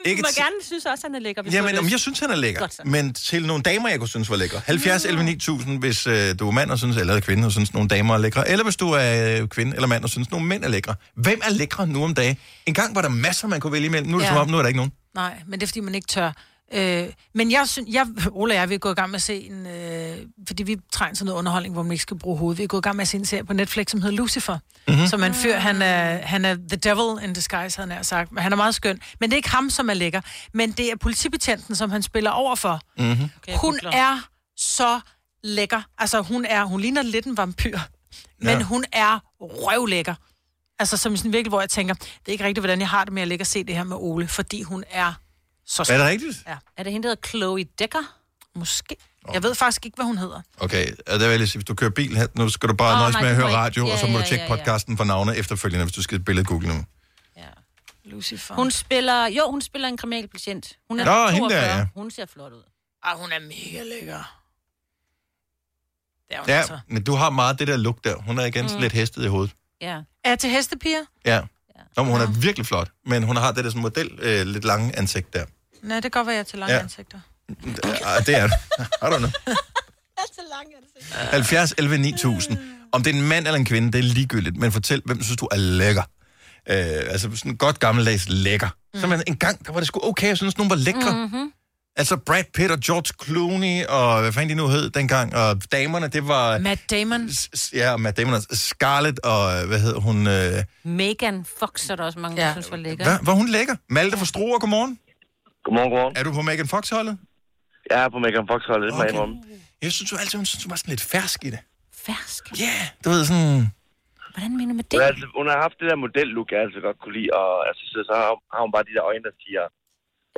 Ikke du må gerne synes også, han er lækker. Hvis Jamen, du jeg synes, han er lækker. Godt så. Men til nogle damer, jeg kunne synes var lækker. 70 11 9000, hvis øh, du er mand og synes, eller er kvinde og synes, nogle damer er lækre. Eller hvis du er øh, kvinde eller mand og synes, nogle mænd er lækre. Hvem er lækre nu om dagen? En gang var der masser, man kunne vælge imellem. Nu er det Ja. som om, nu er der ikke nogen. Nej, men det er, fordi man ikke tør. Øh, men jeg synes, jeg, Ola og jeg, vi er gået i gang med at se en, øh, fordi vi trænger til noget underholdning, hvor man ikke skal bruge hovedet. Vi er gået i gang med at se en serie på Netflix, som hedder Lucifer. Mhm. Mm-hmm. Som en fyr, han er, han er the devil in disguise, havde han sagt. Men han er meget skøn. Men det er ikke ham, som er lækker. Men det er politibetjenten, som han spiller over for. Mm-hmm. Okay, hun er så lækker. Altså, hun er, hun ligner lidt en vampyr. Men Ja. hun er røvlækker. Altså, som sådan virkelig, hvor jeg tænker, det er ikke rigtigt, hvordan jeg har det med at ligge og se det her med Ole, fordi hun er så Er det rigtigt? Ja. Er det hende, der hedder Chloe Decker? Måske. Jeg ved faktisk ikke, hvad hun hedder. Okay, og der vil jeg sige, hvis du kører bil her, nu skal du bare oh, nøjes nej, med at høre radio, Ja, og så må ja, du tjekke ja, ja. podcasten for navne efterfølgende, hvis du skal billede google nu. Lucifer. Hun spiller, jo, hun spiller en kriminalpatient. Hun er Nå, 42. hende der, ja. Hun ser flot ud. Ah, hun er mega lækker. Det er hun Ja, altså. men du har meget det der look der. Hun er igen mm. Lidt hestet i hovedet. Ja. Er til hestepiger? Ja. Nå, men hun er virkelig flot, men hun har det der sådan model, øh, lidt lange ansigt der. Nej, det kan godt være, jeg er til lange Ja. ja. ansigter. Ah, det er det. I don't know. 70 11 9000. Om det er en mand eller en kvinde, det er ligegyldigt. Men fortæl, hvem du synes, du er lækker. Øh, altså sådan godt gammeldags lækker. Mm. Så man, en gang, der var det sgu okay, jeg synes, nogen var lækre. Mm-hmm. Altså Brad Pitt og George Clooney, og hvad fanden de nu hed dengang, og damerne, det var... Matt Damon. Ja, og Matt Damon og Scarlett, og hvad hed hun? Øh, Megan Fox er der også mange, der Ja. synes var lækker. hvad, var hun lækker? Malte fra Struer, godmorgen. Godmorgen, godmorgen. Er du på Megan Fox-holdet? Jeg er på Megan Fox-holdet, det må jeg Okay. indrømme. Jeg synes jo altid, hun synes, hun var sådan lidt fersk i det. Fersk? Ja, yeah, du ved sådan... Hvordan mener du med Hun, er, altid, hun har haft det der modellook, jeg altid godt kunne lide, og altså, så, så har, hun bare de der øjne, der siger...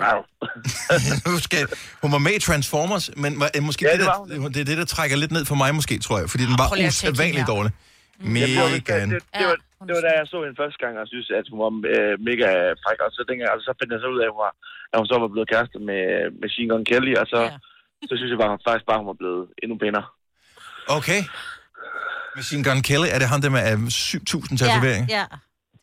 Wow. *laughs* skal, hun var med i Transformers, men var, måske Ja, det, det der, det er det, der trækker lidt ned for mig måske, tror jeg. Fordi den var usædvanligt dårlig. Ja, det, var, det, Megan. det, det, var, det var da jeg så hende første gang, og synes, at hun var øh, mega fræk. Og så, dengang, altså, så fandt jeg så ud af, at hun, var, at hun så var blevet kæreste med Machine Gun Kelly, og så, ja. så synes jeg bare, faktisk bare, hun var blevet endnu pænere. Okay. Machine Gun Kelly, er det ham der med øh, 7.000 tatoveringer? Ja,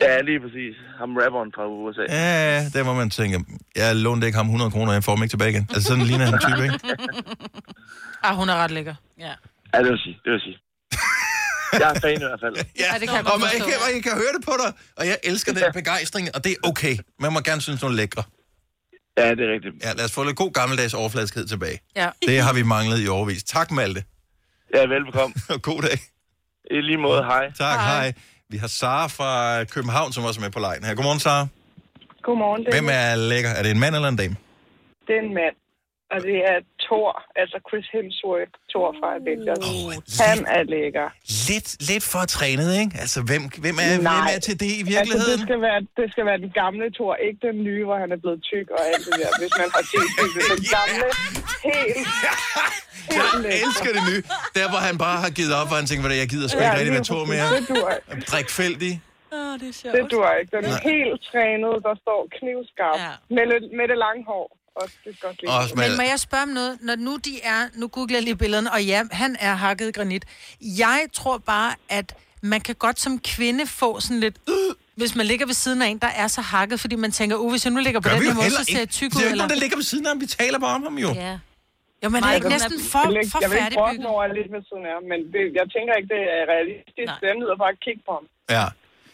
Ja, lige præcis. Ham rapperen fra USA. Ja, ja, der må man tænke, jeg lånte ikke ham 100 kroner, jeg får dem ikke tilbage igen. Altså sådan ligner han type, ikke? *laughs* Ah, hun er ret lækker. Ja. Ja, det vil sige. Det vil sige. Jeg er fan i hvert fald. Ja, det kan jeg og man, forstå. kan, høre det på dig, og jeg elsker den begejstring, og det er okay. Man må gerne synes, nogle lækre. Ja, det er rigtigt. Ja, lad os få lidt god gammeldags overfladiskhed tilbage. Ja. Det har vi manglet i overvis. Tak, Malte. Ja, velbekomme. og *laughs* god dag. I lige måde, hej. Tak, hej. hej. Vi har Sara fra København, som også er med på lejen her. Godmorgen, Sara. Godmorgen. Det Hvem er lækker? Er det en mand eller en dame? Det er en mand. Og det er Thor, altså Chris Hemsworth, Thor fra Avengers. Oh, Han er lækker. Lidt, lidt for trænet, ikke? Altså, hvem, hvem, er, hvem er til det i Altså, virkeligheden? det, skal være, det skal være den gamle Thor, ikke den nye, hvor han er blevet tyk og alt det der, hvis man har set det. Den *laughs* gamle, helt, *laughs* Jeg lækker. elsker det nye. Der, hvor han bare har givet op, og han tænker, "Hvad er jeg gider sgu ikke rigtig være Thor mere. Det dur ikke. Drikfældig. Åh, det er sjovt. Det dur ikke. Den er Nej. helt trænet, der står knivskarp. Ja. Med, det, med det lange hår. Også, det også. Men må jeg spørge om noget? Når nu de er, nu googler jeg lige billederne, og ja, han er hakket granit. Jeg tror bare, at man kan godt som kvinde få sådan lidt, øh, hvis man ligger ved siden af en, der er så hakket, fordi man tænker, uh, hvis jeg nu ligger på Gør den her måde, så ser jeg tyk Det ud. er jo ikke nogen, der ligger ved siden af ham. Vi taler bare om ham jo. Ja. Jo, men er det ikke næsten for, jeg for jeg vil ikke brokke over lidt ved siden af men det, jeg tænker ikke, det er realistisk. Det er nødt bare at kigge på ham. Ja.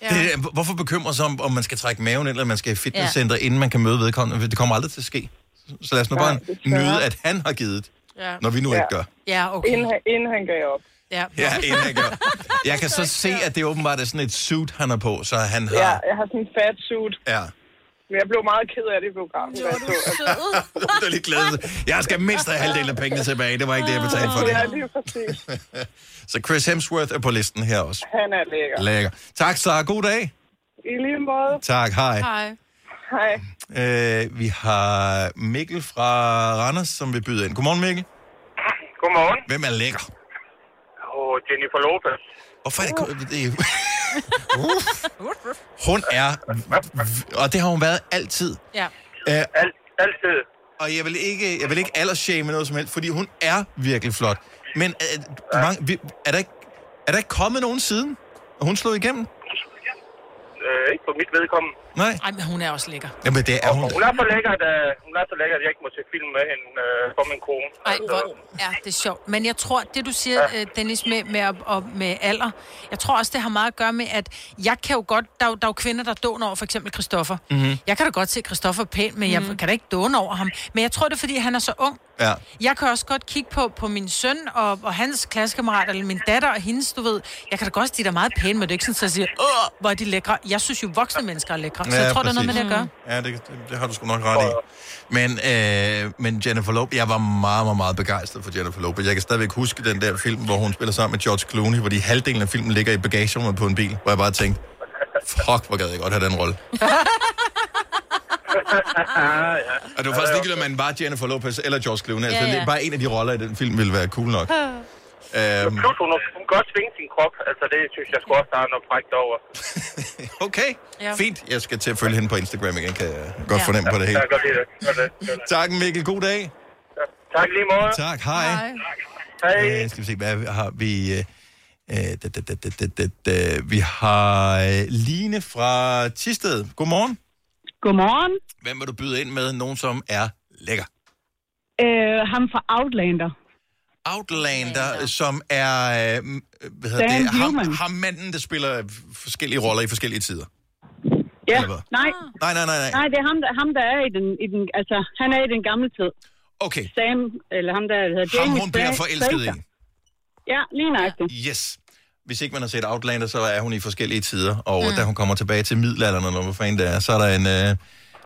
Ja. Det, er- hvorfor bekymre sig om, om man skal trække maven eller man skal i fitnesscenter, ja. inden man kan møde vedkommende? Det kommer aldrig til at ske. Så lad os nu Nej, bare desværre. nyde, at han har givet, ja. når vi nu ikke gør. Ja, okay. Inden, han- inden han gav op. Ja. Ja, inden han gør. Jeg kan så se, at det åbenbart er sådan et suit, han har på, så han har... Ja, jeg har sådan en fat suit. Ja. Men jeg blev meget ked af det i biografen. da jeg så, at- Du *laughs* er lidt glad. Jeg skal mindst have halvdelen af pengene tilbage. Det var ikke det, jeg betalte for det. Ja, det er præcis. *laughs* Så Chris Hemsworth er på listen her også. Han er lækker. Lækker. Tak, Sara. God dag. I lige måde. Tak, hej. Hej. Hej. Øh, vi har Mikkel fra Randers, som vil byde ind. Godmorgen, Mikkel. Godmorgen. Hvem er lækker? Og Jennifer Lopez. Hvorfor er det... det er... *laughs* hun er... Og det har hun været altid. Ja. Uh, Alt, altid. Og jeg vil ikke, jeg vil ikke aldersshame noget som helst, fordi hun er virkelig flot. Men uh, mange, vi- er, der ikke, er der ikke kommet nogen siden? Og hun slog igennem? Øh, ikke på mit vedkommende. Nej. Ej, men hun er også lækker. Jamen, det er hun. Hun er så lækker, at, øh, hun er så lækker, at jeg ikke må se film med hende øh, for min kone. Ej, hvor er det sjovt. Men jeg tror, det du siger, ja. Dennis, med, med, at- og med alder, jeg tror også, det har meget at gøre med, at jeg kan jo godt, der, er der er jo kvinder, der dåner over for eksempel Christoffer. Mhm. Jeg kan da godt se Christoffer pæn, men jeg kan da ikke dåne over ham. Men jeg tror, det er, fordi han er så ung. Ja. Jeg kan også godt kigge på, på min søn og, og hans klassekammerater, eller min datter og hendes, du ved. Jeg kan da godt sige, de er meget pæne, men det er ikke sådan, at jeg siger, åh, hvor er de lækre. Jeg synes jo, voksne mennesker er lækre. Så Ja, jeg tror, det er noget med præcis. det at gøre. Ja, det, det, det har du sgu nok ret i. Men, øh, men Jennifer Lopez, jeg var meget, meget, meget begejstret for Jennifer Lopez. Jeg kan stadigvæk huske den der film, hvor hun spiller sammen med George Clooney, hvor de halvdelen af filmen ligger i bagagerummet på en bil, hvor jeg bare tænkte, fuck, hvor gad jeg godt have den rolle. *laughs* *laughs* Og det var faktisk ligegyldigt, om man var Jennifer Lopez eller George Clooney. Altså, Ja, ja. bare en af de roller i den film ville være cool nok. Øhm, Plus, hun, hun kan godt svinge sin krop. Altså, det synes jeg sgu også, der er noget frækt over. *laughs* okay, Ja. fint. Jeg skal til at følge hende på Instagram igen, kan jeg godt fornemme på det hele. Ja, godt lide det. Gør det. Gør *laughs* det. Tak, Mikkel. God dag. Tak lige måde. Tak, hej. Hej. Øh, skal vi se, hvad har vi... Øh, øh, da, da, da, da, da, da, da, vi har øh, Line fra Tisted. Godmorgen. Godmorgen. Hvem vil du byde ind med? Nogen, som er lækker. Øh, ham fra Outlander. Outlander, som er... Øh, hvad hedder Dan det? Ham, Newman. ham manden, der spiller forskellige roller i forskellige tider. Ja, nej. Nej, nej, nej, nej. Nej, det er ham, der, ham, der er i den, i den... Altså, han er i den gamle tid. Okay. Sam, eller ham, der hedder Ham, Jamie hun bliver Fra- forelsket i. Ja, lige nøjagtigt. Yes. Hvis ikke man har set Outlander, så er hun i forskellige tider. Og Mm. da hun kommer tilbage til middelalderen, eller hvad fanden det er, så er der en... Øh,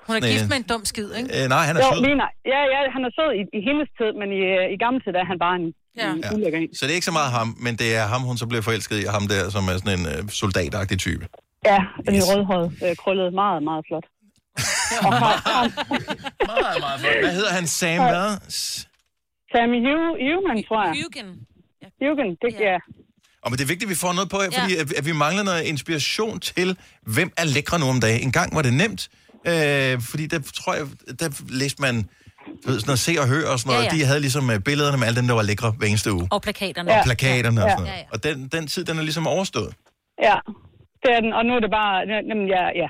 Hun er gift en- med en dum skid, ikke? Øh, nej, han er jo, sød. Lige nøj- ja, ja, han er sød i, i hendes tid, men i, øh, i gamle tid er han bare en, ja. en Ja. ulækker en. Så det er ikke så meget ham, men det er ham, hun så bliver forelsket i, og ham der, som er sådan en øh, soldatagtig type. Ja, den yes. rødhåret, øh, krøllet, meget, meget flot. *laughs* Meget, meget flot. Hvad hedder han? Sam hvad? Sammy Hu- Human, tror jeg. Hugen. Hugen, det ja. Og men det er vigtigt, at vi får noget på her, fordi at, at vi mangler noget inspiration til, hvem er lækre nu om dagen. En gang var det nemt, øh, fordi der tror jeg, der læste man ved, sådan noget se og hør og sådan noget. Ja, Ja, ja. ja. De havde ligesom øh, billederne med alle dem, der var lækre hver eneste uge. Og plakaterne. Og plakaterne og Ja. sådan noget. Og den, den tid, den er ligesom overstået. Ja, det er den, og nu er det bare, jamen, ja, ja.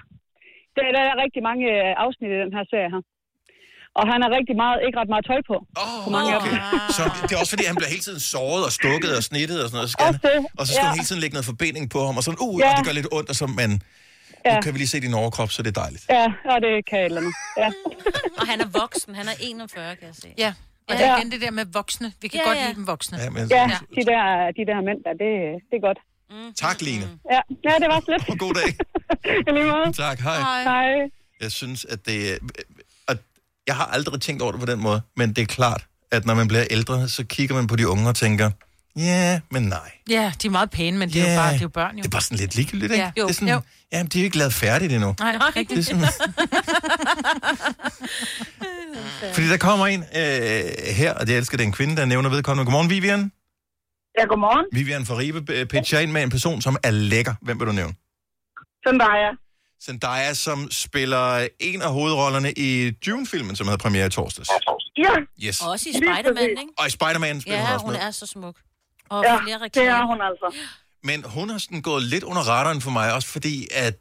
Der, der er rigtig mange øh, afsnit i den her serie her. Og han har rigtig meget, ikke ret meget tøj på. Oh, på mange af dem. Så det er også fordi, han bliver hele tiden såret og stukket og snittet og sådan noget. Så skal Også han, det, og så skal ja. han hele tiden lægge noget forbinding på ham, og sådan, uh, Ja. ja. det gør lidt ondt, og så, men Ja. nu kan vi lige se din overkrop, så det er dejligt. Ja, og det kan jeg eller andet. Ja. *laughs* Og han er voksen. Han er 41, kan jeg se. Ja, og det er igen det der med voksne. Vi kan Ja, godt ja. lide dem voksne. Ja, men, ja, de der, de der mænd der, det, det er godt. Tak, Line. Ja, ja det var så lidt. God dag. *laughs* I lige måde. Tak, hej. Hej. Jeg synes, at det er... Og jeg har aldrig tænkt over det på den måde, men det er klart, at når man bliver ældre, så kigger man på de unge og tænker, ja, yeah, men nej. Ja, de er meget pæne, men det er jo bare, det er jo børn jo. Det er bare sådan lidt ligegyldigt, ikke? Ja. Jo, det er sådan, jo. Jamen, de er jo ikke lavet færdigt endnu. Nej, rigtigt. Det er sådan, *laughs* fordi der kommer en øh, her, og jeg elsker den kvinde, der nævner vedkommende. Godmorgen, Vivian. Ja, godmorgen. Vivian fra Ribe øh, pitcher ind med en person, som er lækker. Hvem vil du nævne? Zendaya. Zendaya, som spiller en af hovedrollerne i Dune-filmen, som havde premiere i torsdags. Ja. Yes. Og også i Spider-Man, ikke? Og i Spider-Man spiller Ja, hun også hun med. er så smuk. Og Ja, flere det reklamer. er hun altså. Men hun har sådan gået lidt under radaren for mig, også fordi at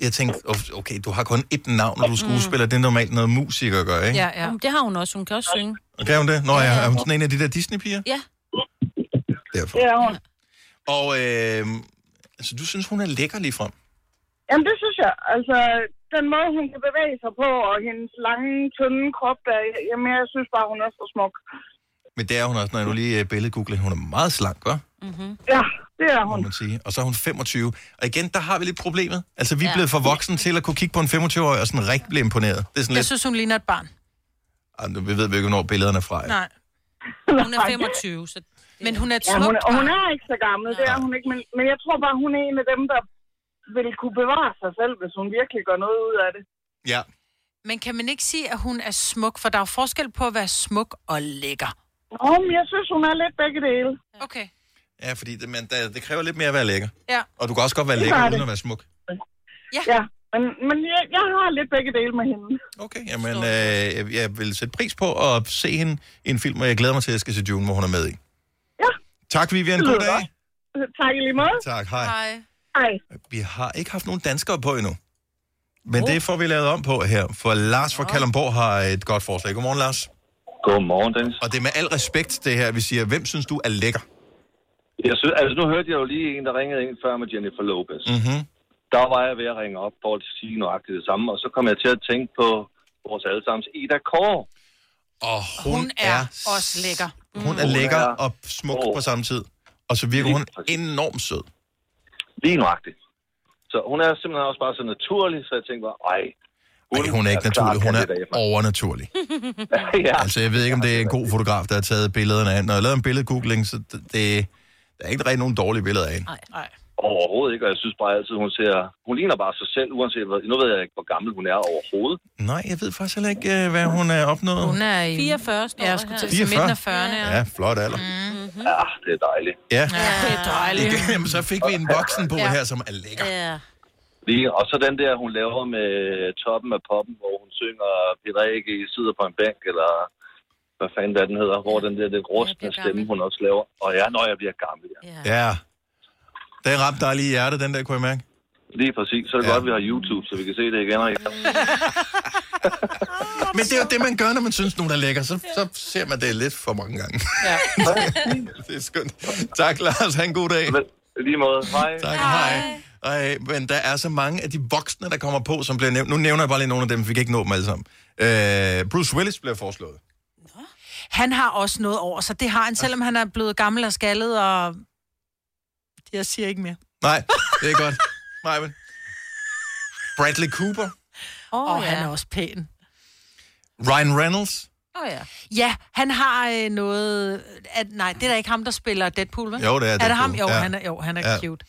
jeg tænkte, okay, du har kun ét navn, når du er skuespiller. Det er normalt noget musiker gør, ikke? Ja, ja. Jamen, det har hun også. Hun kan også synge. Og kan hun det? Nå, ja, er hun sådan en af de der Disney-piger? Ja. Derfor. Det er hun. Og øh, altså, du synes, hun er lækker lige frem? Jamen, det synes jeg. Altså, den måde, hun kan bevæge sig på, og hendes lange, tynde krop, der, jamen, jeg synes bare, hun er så smuk. Men det er hun også, når jeg nu lige øh, billedgoogler. Hun er meget slank, hva'? Mm-hmm. Ja, det er Må hun. man sige. Og så er hun 25. Og igen, der har vi lidt problemet. Altså, vi er Ja. blevet for voksen til at kunne kigge på en 25-årig og sådan rigtig blive imponeret. Det er sådan Jeg lidt... synes, hun ligner et barn. Ej, nu- vi ved vi ikke, hvornår billederne er fra. Ja. Nej. *laughs* Hun er 25, så... Men hun er et Ja, hun, og hun er ikke så gammel, det er hun ikke. Men, men jeg tror bare, hun er en af dem, der vil kunne bevare sig selv, hvis hun virkelig gør noget ud af det. Ja. Men kan man ikke sige, at hun er smuk? For der er forskel på at være smuk og lækker. Nå, men jeg synes, hun er lidt begge dele. Okay. Ja, fordi det, men, der, det kræver lidt mere at være lækker. Ja. Og du kan også godt være Det lækker uden det. at være smuk. Ja. ja. Men, men jeg, jeg har lidt begge dele med hende. Okay, jamen, øh, jeg, jeg vil sætte pris på at se hende i en film, og jeg glæder mig til, at jeg skal se June, hvor hun er med i. Ja. Tak, Vivian. Det God dag. Tak i lige måde. Tak, hej. Hej. Hej. Vi har ikke haft nogen danskere på endnu. Men oh. det får vi lavet om på her, for Lars fra Kalundborg har et godt forslag. Godmorgen, Lars. Godmorgen, Dennis. Og det er med al respekt, det her, vi siger, hvem synes du er lækker? Jeg synes, altså, nu hørte jeg jo lige en, der ringede ind før med Jennifer Lopez. Mm-hmm. Der var jeg ved at ringe op for at sige nøjagtigt det samme, og så kom jeg til at tænke på vores allesammens Ida Kåre. Og hun, Hun er også lækker. Hun er lækker og smuk på samme tid. Og så virker hun enormt sød. Lige nøjagtigt. Så hun er simpelthen også bare så naturlig, så jeg tænkte bare, ej. Nej, hun er ikke er naturlig, hun er overnaturlig. *laughs* ja. Altså, jeg ved ikke, om det er en god fotograf, der har taget billederne af. Når jeg lavede en billedgoogling, så det, det, der er ikke rigtig nogen dårlige billeder af hende. Nej. Overhovedet ikke, og jeg synes bare altid, hun ser... Hun ligner bare sig selv, uanset hvad... Nu ved jeg ikke, hvor gammel hun er overhovedet. Nej, jeg ved faktisk heller ikke, øh, hvad hun er opnået. Hun er i... 44 står Ja, jeg skulle til at sige midten af 40'erne. Ja, flot alder. Mm-hmm. Ja, det er dejligt. Ja. Ja, det er dejligt. Jamen, så fik vi en voksen på Ja. her, som er lækker. Ja. Lige, og så den der, hun laver med toppen af poppen, hvor hun synger Peter A.G. sidder på en bænk, eller hvad fanden der den hedder, hvor den der det rustne stemme, hun også laver. Og ja, når jeg bliver gammel, ja. Ja. Den ramte dig lige i hjertet, den der, kunne jeg mærke. Lige præcis. Så er det ja. godt, vi har YouTube, så vi kan se det igen og *laughs* igen. Men det er jo det, man gør, når man synes, nogen er lækker. Så, så ser man det lidt for mange gange. Ja. *laughs* det er skønt. Tak, Lars. Ha' en god dag. Lige måde. Hej. Tak, hej. Ej, men der er så mange af de voksne, der kommer på, som bliver nævnt. Nu nævner jeg bare lige nogle af dem, for vi kan ikke nå dem alle sammen. Øh, Bruce Willis bliver foreslået. Han har også noget over sig. Det har han, selvom han er blevet gammel og skaldet, og... Jeg siger ikke mere. Nej, det er godt. Nej, men... Bradley Cooper. Åh, Åh, oh, ja. han er også pæn. Ryan Reynolds. Åh oh, ja. Ja, han har øh, noget... At, nej, det er da ikke ham, der spiller Deadpool, vel? Jo, det er Er det ham? Deadpool. Jo, Ja. han er, jo, han er Ja. cute.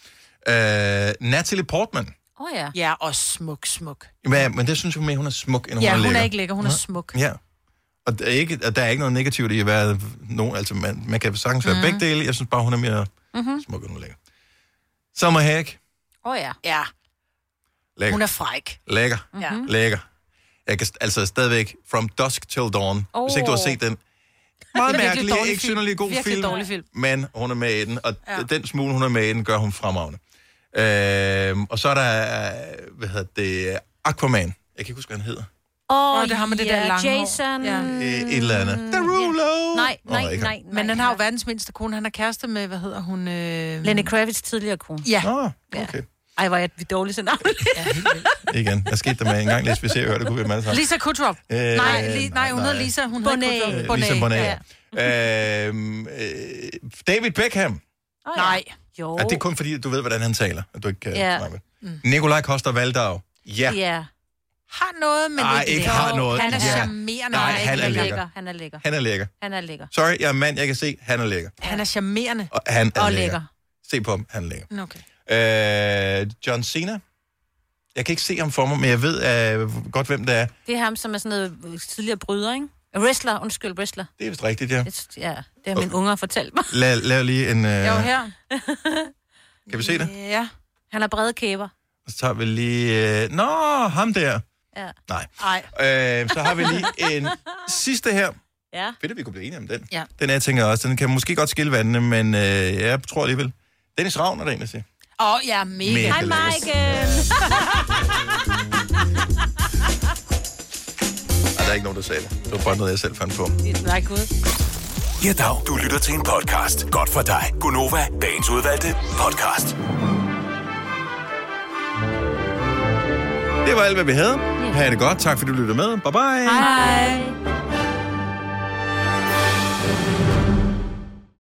Øh, Natalie Portman. Åh oh, ja. Ja, og smuk, smuk. Men, men det synes jeg mere, hun er smuk, end hun Ja, er hun lækker. er ikke lækker, hun er smuk. Ja. Og der er ikke, og der er ikke noget negativt i at være nogen, altså man, man kan sagtens være Mhm. begge dele. Jeg synes bare, hun er mere Mm-hmm. smuk, end hun er lækker. Summer Hayek. Åh oh, ja. Ja, Lækker. hun er fræk. Lækker. Ja. Lækker. Jeg kan st- altså stadigvæk From Dusk Till Dawn. Oh. Hvis ikke du har set den. Meget er mærkelig, ikke film. synderlig god Virkelig film, dårlig film. men hun er med i den, og Ja. ja. den smule, hun er med i den, gør hun fremragende. Øhm, og så er der, øh, hvad hedder det, Aquaman. Jeg kan ikke huske, hvad han hedder. Åh, Nå, det har med det der lange hår. Jason... Ja. Øh, Et eller andet. Derulo! Nej, nej, nej, nej. Men han har jo verdens mindste kone. Han er kæreste med, hvad hedder hun? Øh... Lenny Kravitz tidligere kone. Ja. Nå, okay. Ej, hvor er vi dårlige til navn. Igen. Hvad skete der med en gang, hvis vi ser og hører det, kunne vi dem alle sammen. Lisa Kudrow. Øh, nej, li- nej, hun hedder Lisa. Hun Bonet. hedder Kudrow. Øh, Lisa Bonet. Ja. Øhm, øh, David Beckham. Oh, Nej. Jo. Er det er kun fordi, du ved, hvordan han taler, at du ikke kan... Ja. Nej, vel. Nikolaj Koster Valdau. Ja. Ja. Har noget, men Ej, ikke, har noget. Han er Ja. charmerende. Nej, han er er lækker. lækker. Han er lækker. Han er lækker. Han er lækker. Sorry, jeg er mand, jeg kan se, han er lækker. Han er charmerende. Og han er Og lækker. lækker. Se på ham, han er lækker. Okay. Øh, John Cena. Jeg kan ikke se ham for mig, men jeg ved øh, godt, hvem det er. Det er ham, som er sådan noget øh, tidligere bryder, ikke? Wrestler, undskyld, wrestler. Det er vist rigtigt, ja. Det, ja, det har mine unger fortalt mig. Lav, lav lige en... Øh, Jeg er her. Kan vi se det? Ja. Han har brede kæber. Så tager vi lige... Øh, nå, ham der. Ja. Nej. Ej. Øh, så har vi lige en *laughs* sidste her. Ja. Fedt, at vi kunne blive enige om den. Ja. Den er, jeg også, den kan måske godt skille vandene, men øh, jeg tror alligevel. Dennis Ravn er der en, der siger. Åh, oh, ja, mega. mega Hej, Michael. *laughs* Nej, der er ikke nogen, der sagde det. Det var bare noget, jeg selv fandt på. Nej, gud. Ja, dag. Du lytter til en podcast. Godt for dig. Gunova. Dagens udvalgte podcast. Det var alt, hvad vi havde. Ha' det godt. Tak fordi du lyttede med. Bye bye. Hej.